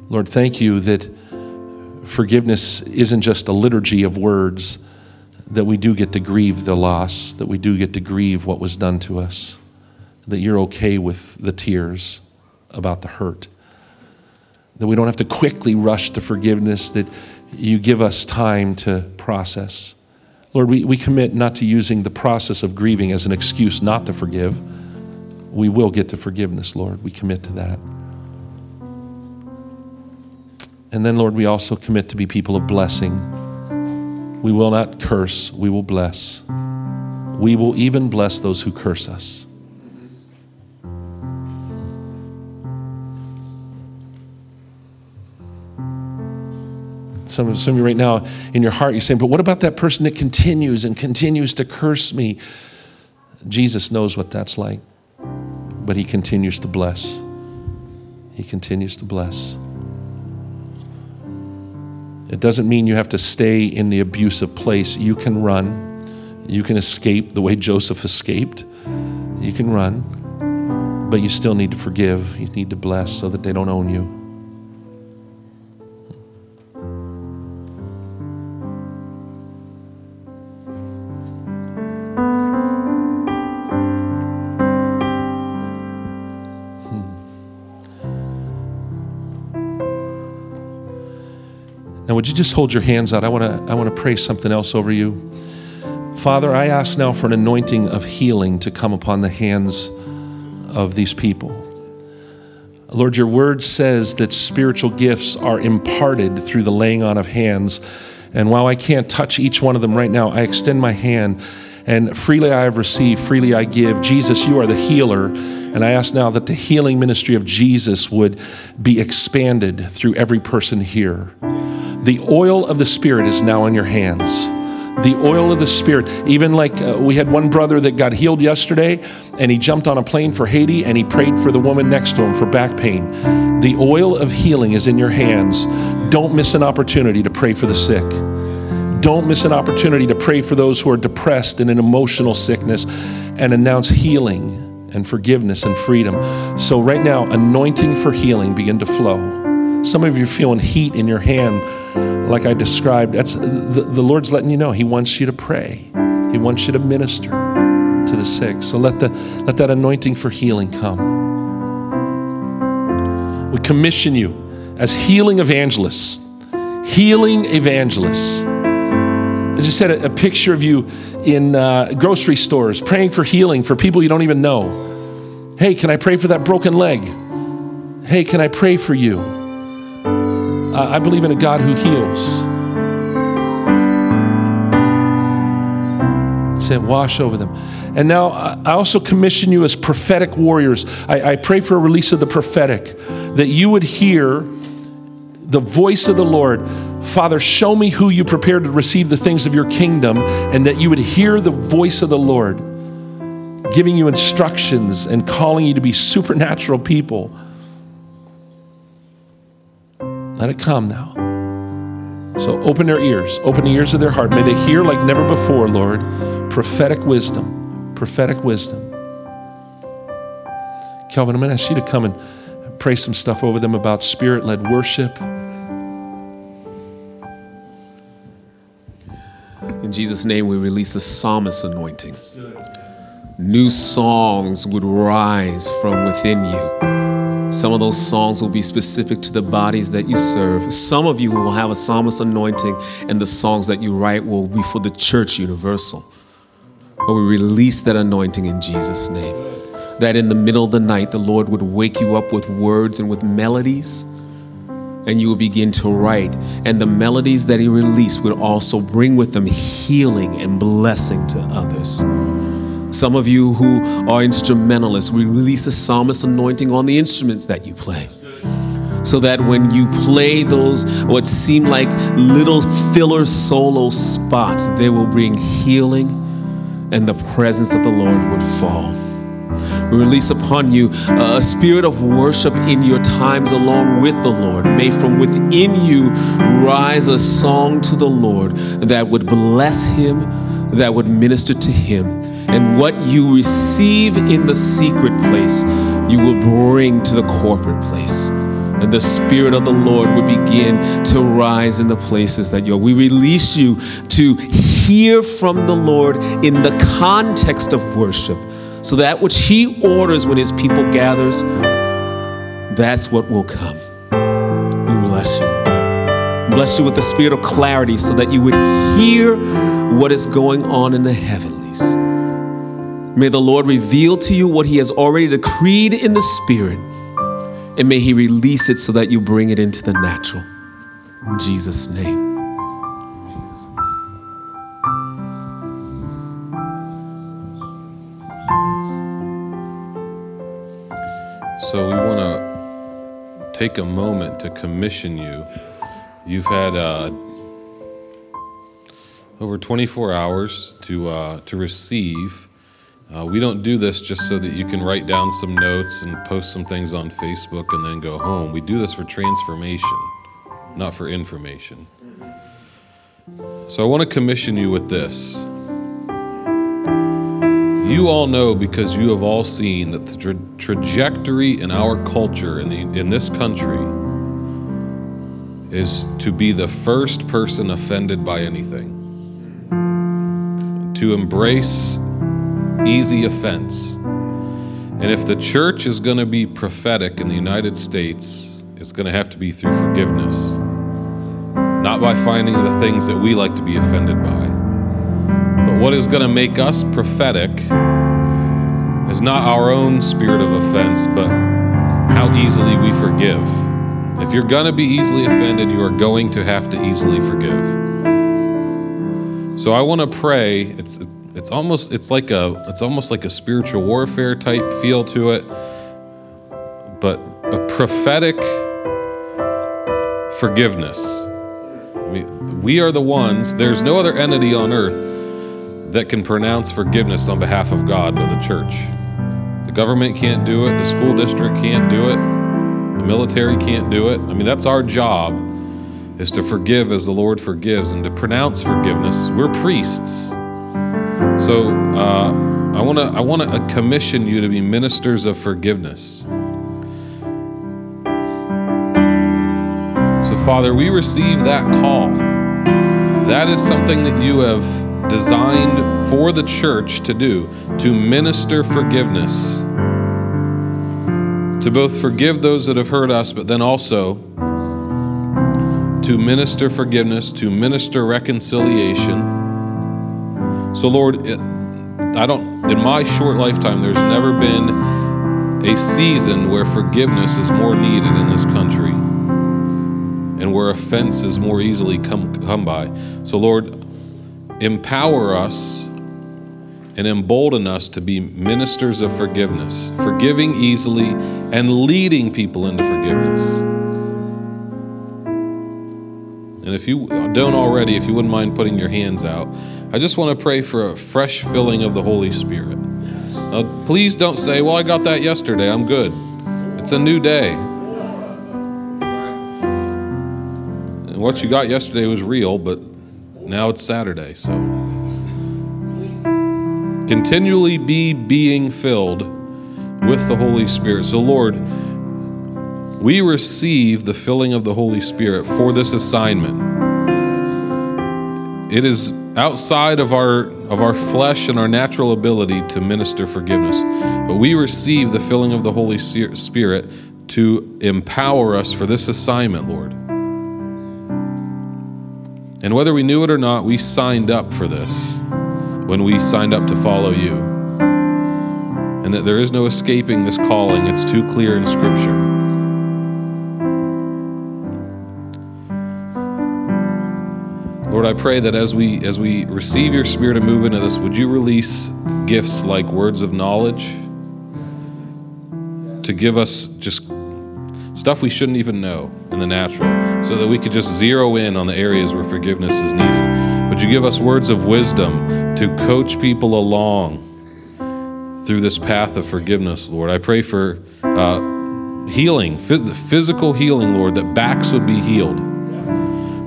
Hmm. Lord, thank you that forgiveness isn't just a liturgy of words, that we do get to grieve the loss, that we do get to grieve what was done to us, that you're okay with the tears about the hurt, that we don't have to quickly rush to forgiveness, that you give us time to process. Lord, we, we commit not to using the process of grieving as an excuse not to forgive. We will get to forgiveness, Lord. We commit to that. And then, Lord, we also commit to be people of blessing. We will not curse, we will bless. We will even bless those who curse us. Some of, some of you right now in your heart, you're saying, but what about that person that continues and continues to curse me? Jesus knows what that's like, but he continues to bless. He continues to bless. It doesn't mean you have to stay in the abusive place. You can run. You can escape the way [LAUGHS] Joseph escaped. You can run. But you still need to forgive. You need to bless so that they don't own you. Would you just hold your hands out? I want to I want to pray something else over you. Father, I ask now for an anointing of healing to come upon the hands of these people. Lord, your word says that spiritual gifts are imparted through the laying on of hands. And while I can't touch each one of them right now, I extend my hand and freely I have received, freely I give. Jesus, you are the healer. And I ask now that the healing ministry of Jesus would be expanded through every person here. The oil of the Spirit is now in your hands. The oil of the Spirit, even like uh, we had one brother that got healed yesterday, and he jumped on a plane for Haiti and he prayed for the woman next to him for back pain. The oil of healing is in your hands. Don't miss an opportunity to pray for the sick. Don't miss an opportunity to pray for those who are depressed and in emotional sickness and announce healing and forgiveness and freedom. So, right now, anointing for healing begin to flow. Some of you are feeling heat in your hand, like I described. That's the, the Lord's letting you know He wants you to pray. He wants you to minister to the sick. So let the let that anointing for healing come. We commission you as healing evangelists. Healing evangelists. I just had a, a picture of you in uh, grocery stores praying for healing for people you don't even know. Hey, can I pray for that broken leg? Hey, can I pray for you? Uh, I believe in a God who heals. Say, wash over them. And now I also commission you as prophetic warriors. I, I pray for a release of the prophetic, that you would hear the voice of the Lord. Father, show me who you prepared to receive the things of your kingdom, and that you would hear the voice of the Lord giving you instructions and calling you to be [LAUGHS] supernatural people. Let it come now. So open their ears, open the ears of their heart. May they hear like never before, Lord, prophetic wisdom, prophetic wisdom. Kelvin, I'm going to ask you to come and pray some stuff over them about spirit led worship. In Jesus' name, we release the psalmist anointing. New songs would rise from within you. Some of those songs will be specific to the bodies that you serve. Some of you will have a psalmist anointing, and the songs that you write will be for the church universal. But we release that anointing in Jesus' name. That in the middle of the night, the Lord would wake you up with words and with melodies, and you will begin to write. And the melodies that He released would also bring with them healing and blessing to others. Some of you who are instrumentalists, we release the psalmist anointing on the instruments that you play. so that when you play those what seem like little filler solo spots, they will bring healing and the presence of the Lord would fall. We release upon you a spirit of worship in your times alone with the Lord. May from within you rise a song to the Lord that would bless him, that would minister to him. And what you receive in the secret place, you will bring to the corporate place. And the Spirit of the Lord would begin to rise in the places that you're. We release you to hear from the Lord in the context of worship. So that which He orders when His people gathers, that's what will come. We bless you. Bless you with the spirit of clarity so that you would hear what is going on in the heavenlies. May the Lord reveal to you what He has already decreed in the Spirit, and may He release it so that you bring it into the natural. In Jesus' name. Take a moment to commission you. You've had uh, over 24 hours to uh, to receive. Uh, we don't do this just so that you can write down some notes and post some things on Facebook and then go home. We do this for transformation, not for information. So I want to commission you with this. You all know because you have all seen that the tra- trajectory in our culture in, the, in this country is to be the first person offended by anything, to embrace easy offense. And if the church is going to be prophetic in the United States, it's going to have to be through forgiveness, not by finding the things that we like to be offended by. What is going to make us prophetic is not our own spirit of offense, but how easily we forgive. If you're going to be easily offended, you are going to have to easily forgive. So I want to pray. It's it's almost it's like a it's almost like a spiritual warfare type feel to it, but a prophetic forgiveness. We, we are the ones. There's no other entity on earth that can pronounce forgiveness on behalf of God but the church. The government can't do it. The school district can't do it. The military can't do it. I mean, that's our job is to forgive as the Lord forgives and to pronounce forgiveness. We're priests. So uh, I want to I want to commission you to be ministers of forgiveness. So Father, we receive that call. That is something that you have designed for the church to do, to minister forgiveness. To both forgive those that have hurt us, but then also to minister forgiveness, to minister reconciliation. So, Lord, I don't, in my short lifetime, there's never been a season where forgiveness is more needed in this country and where offense is more easily come, come by. So, Lord, empower us and embolden us to be ministers of forgiveness, forgiving easily and leading people into forgiveness. And if you don't already, if you wouldn't mind putting your hands out, I just want to pray for a fresh filling of the Holy Spirit. Now, please don't say, Well, I got that yesterday, I'm good. It's a new day. And what you got yesterday was real, but now it's Saturday, so. Continually be being filled with the Holy Spirit. So, Lord, we receive the filling of the Holy Spirit for this assignment. It is outside of our of our flesh and our natural ability to minister forgiveness, but we receive the filling of the Holy Spirit to empower us for this assignment, Lord. And whether we knew it or not, we signed up for this when we signed up to follow you. And that there is no escaping this calling, it's too clear in Scripture. Lord, I pray that as we as we receive your spirit and move into this, would you release gifts like words of knowledge to give us just stuff we shouldn't even know in the natural, so that we could just zero in on the areas where forgiveness is needed. Would you give us words of wisdom to coach people along through this path of forgiveness, Lord? I pray for uh, healing, physical healing, Lord, that backs would be healed.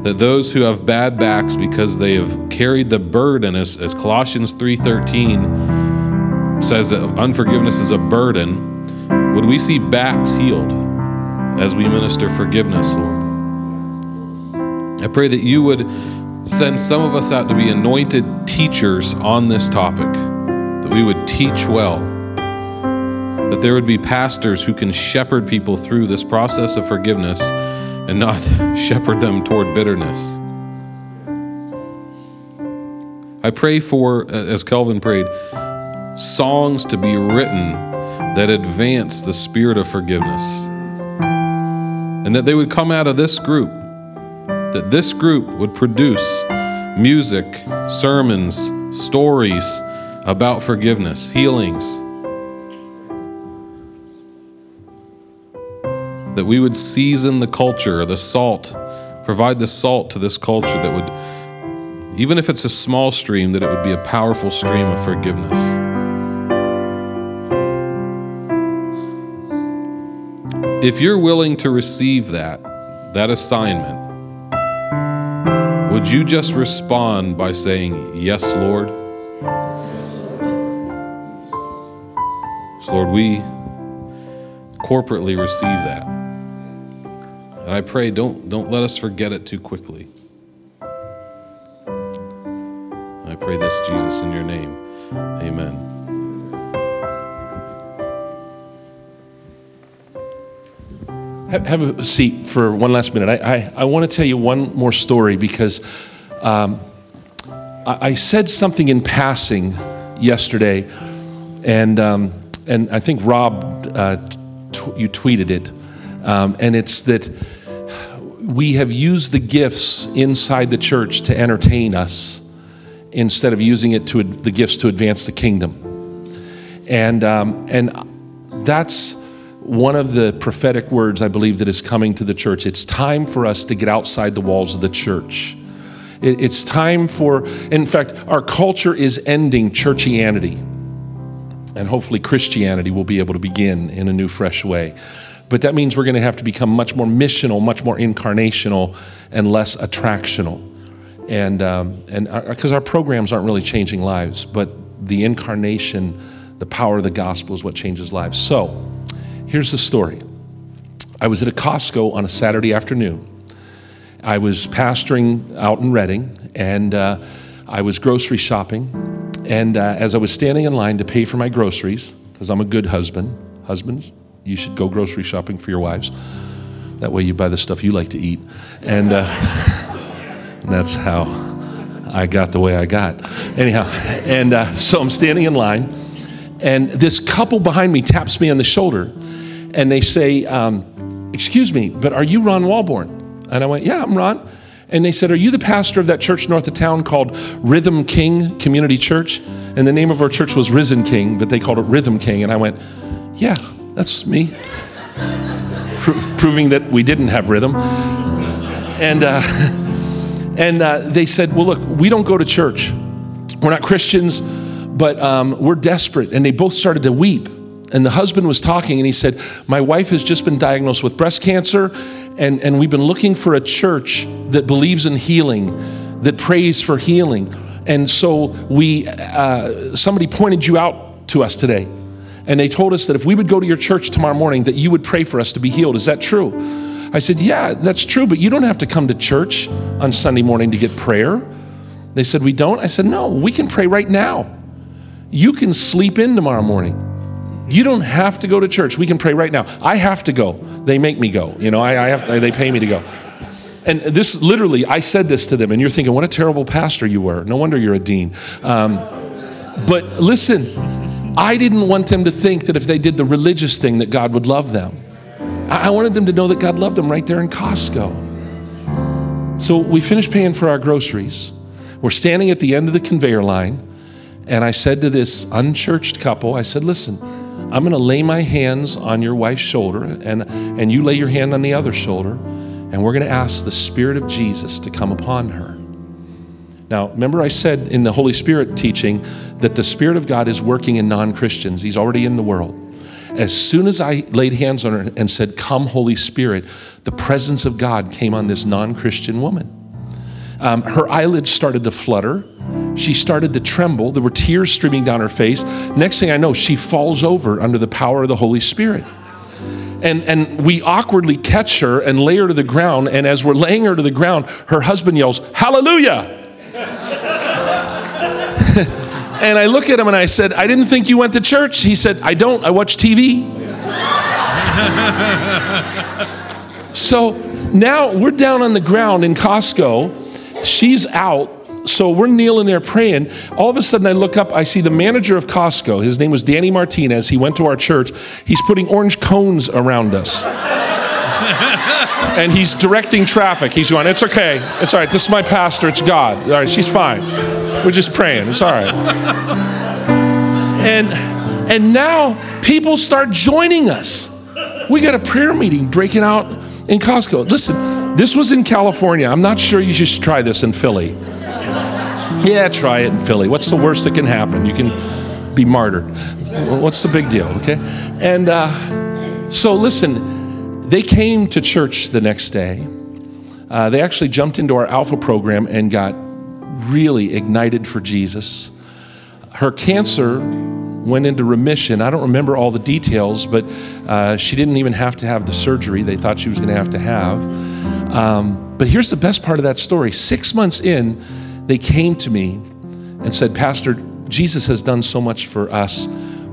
That those who have bad backs because they have carried the burden, as, as Colossians 3.13 says that unforgiveness is a burden, would we see backs healed as we minister forgiveness, Lord? I pray that you would send some of us out to be anointed teachers on this topic, that we would teach well, that there would be pastors who can shepherd people through this process of forgiveness and not [LAUGHS] shepherd them toward bitterness. I pray for, uh, as Calvin prayed, songs to be written that advance the spirit of forgiveness. And that they would come out of this group, that this group would produce music, sermons, stories about forgiveness, healings. That we would season the culture, the salt, provide the salt to this culture that would, even if it's a small stream, that it would be a powerful stream of forgiveness. If you're willing to receive that, that assignment, would you just respond by saying, Yes, Lord? So Lord, we corporately receive that. And I pray, don't, don't let us forget it too quickly. I pray this, Jesus, in your name. Amen. Have, a seat for one last minute. I, I, I want to tell you one more story because um, I, I said something in passing yesterday, and, um, and I think Rob, uh, t- you tweeted it, um, and it's that we have used the gifts inside the church to entertain us instead of using it to the gifts to advance the kingdom. And, um, and that's one of the prophetic words I believe that is coming to the church. It's time for us to get outside the walls of the church. It, it's time for, in fact, our culture is ending churchianity. And hopefully, Christianity will be able to begin in a new, fresh way. But that means we're going to have to become much more missional, much more incarnational, and less attractional. And um, and because our, our programs aren't really changing lives, but the incarnation, the power of the gospel is what changes lives. So, here's the story. I was at a Costco on a Saturday afternoon. I was pastoring out in Reading, and uh, I was grocery shopping. And uh, as I was standing in line to pay for my groceries, because I'm a good husband, husbands, you should go grocery shopping for your wives. That way you buy the stuff you like to eat. And, uh, and [LAUGHS] that's how I got the way I got. Anyhow, and uh, so I'm standing in line, and this couple behind me taps me on the shoulder, and they say, um, Excuse me, but are you Ron Walborn? And I went, Yeah, I'm Ron. And they said, Are you the pastor of that church north of town called Rhythm King Community Church? And the name of our church was Risen King, but they called it Rhythm King. And I went, Yeah, that's me. Pro- proving that we didn't have rhythm. And, uh, and uh, they said, Well, look, we don't go to church. We're not Christians, but um, we're desperate. And they both started to weep. And the husband was talking, and he said, My wife has just been diagnosed with breast cancer, and, and we've been looking for a church that believes in healing, that prays for healing. And so we, uh, somebody pointed you out to us today. And they told us that if we would go to your church tomorrow morning, that you would pray for us to be healed. Is that true? I said, Yeah, that's true, but you don't have to come to church on Sunday morning to get prayer. They said, We don't? I said, No, we can pray right now. You can sleep in tomorrow morning. You don't have to go to church. We can pray right now. I have to go. They make me go. You know, I, I have to, they pay me to go. And this literally, I said this to them, and you're thinking, what a terrible pastor you were. No wonder you're a dean. Um, but listen, I didn't want them to think that if they did the religious thing, that God would love them. I, I wanted them to know that God loved them right there in Costco. So we finished paying for our groceries. We're standing at the end of the conveyor line, and I said to this unchurched couple, I said, listen, I'm going to lay my hands on your wife's shoulder, and, and you lay your hand on the other shoulder, and we're going to ask the Spirit of Jesus to come upon her. Now, remember, I said in the Holy Spirit teaching that the Spirit of God is working in non Christians, He's already in the world. As soon as I laid hands on her and said, Come, Holy Spirit, the presence of God came on this non Christian woman. Um, her eyelids started to flutter. She started to tremble. There were tears streaming down her face. Next thing I know, she falls over under the power of the Holy Spirit. And, and we awkwardly catch her and lay her to the ground. And as we're laying her to the ground, her husband yells, Hallelujah! [LAUGHS] and I look at him and I said, I didn't think you went to church. He said, I don't, I watch TV. [LAUGHS] so now we're down on the ground in Costco. She's out. So we're kneeling there praying. All of a sudden, I look up, I see the manager of Costco. His name was Danny Martinez. He went to our church. He's putting orange cones around us. and he's directing traffic. He's going, It's okay. It's all right. This is my pastor. It's God. All right, she's fine. We're just praying. It's all right. And, and now people start joining us. We got a prayer meeting breaking out in Costco. Listen, this was in California. I'm not sure you should try this in Philly. Yeah, try it in Philly. What's the worst that can happen? You can be martyred. What's the big deal, okay? And uh, so, listen, they came to church the next day. Uh, they actually jumped into our Alpha program and got really ignited for Jesus. Her cancer went into remission. I don't remember all the details, but uh, she didn't even have to have the surgery they thought she was going to have to have. Um, but here's the best part of that story six months in, they came to me and said, Pastor, Jesus has done so much for us.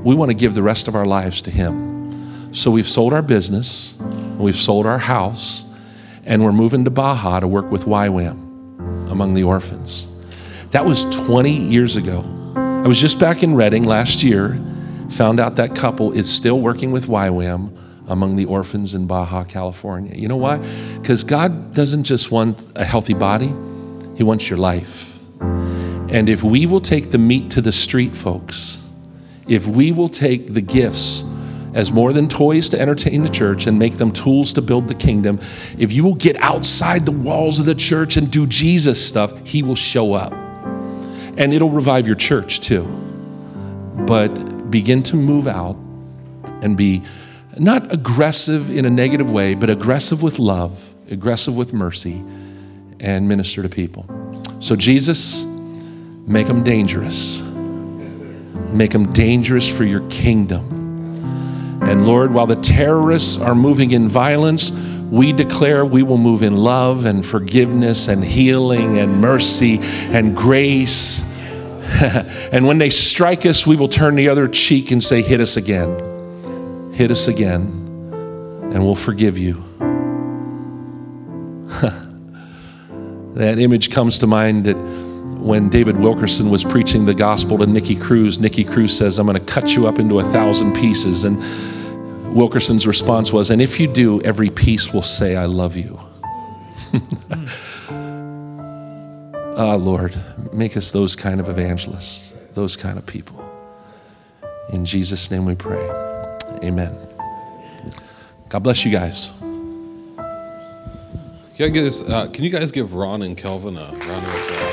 We want to give the rest of our lives to Him. So we've sold our business, we've sold our house, and we're moving to Baja to work with YWAM among the orphans. That was 20 years ago. I was just back in Reading last year, found out that couple is still working with YWAM among the orphans in Baja, California. You know why? Because God doesn't just want a healthy body, He wants your life. And if we will take the meat to the street, folks, if we will take the gifts as more than toys to entertain the church and make them tools to build the kingdom, if you will get outside the walls of the church and do Jesus stuff, He will show up. And it'll revive your church too. But begin to move out and be not aggressive in a negative way, but aggressive with love, aggressive with mercy, and minister to people. So, Jesus, make them dangerous. Make them dangerous for your kingdom. And Lord, while the terrorists are moving in violence, we declare we will move in love and forgiveness and healing and mercy and grace. [LAUGHS] and when they strike us, we will turn the other cheek and say, Hit us again. Hit us again, and we'll forgive you. [LAUGHS] that image comes to mind that when David Wilkerson was preaching the gospel to Nicky Cruz, Nicky Cruz says, I'm going to cut you up into a thousand pieces. And Wilkerson's response was, And if you do, every piece will say, I love you. [LAUGHS] Ah, Lord, make us those kind of evangelists, those kind of people. In Jesus' name we pray. Amen. God bless you guys. Can guys, uh, can you guys give Ron and Kelvin a round of applause?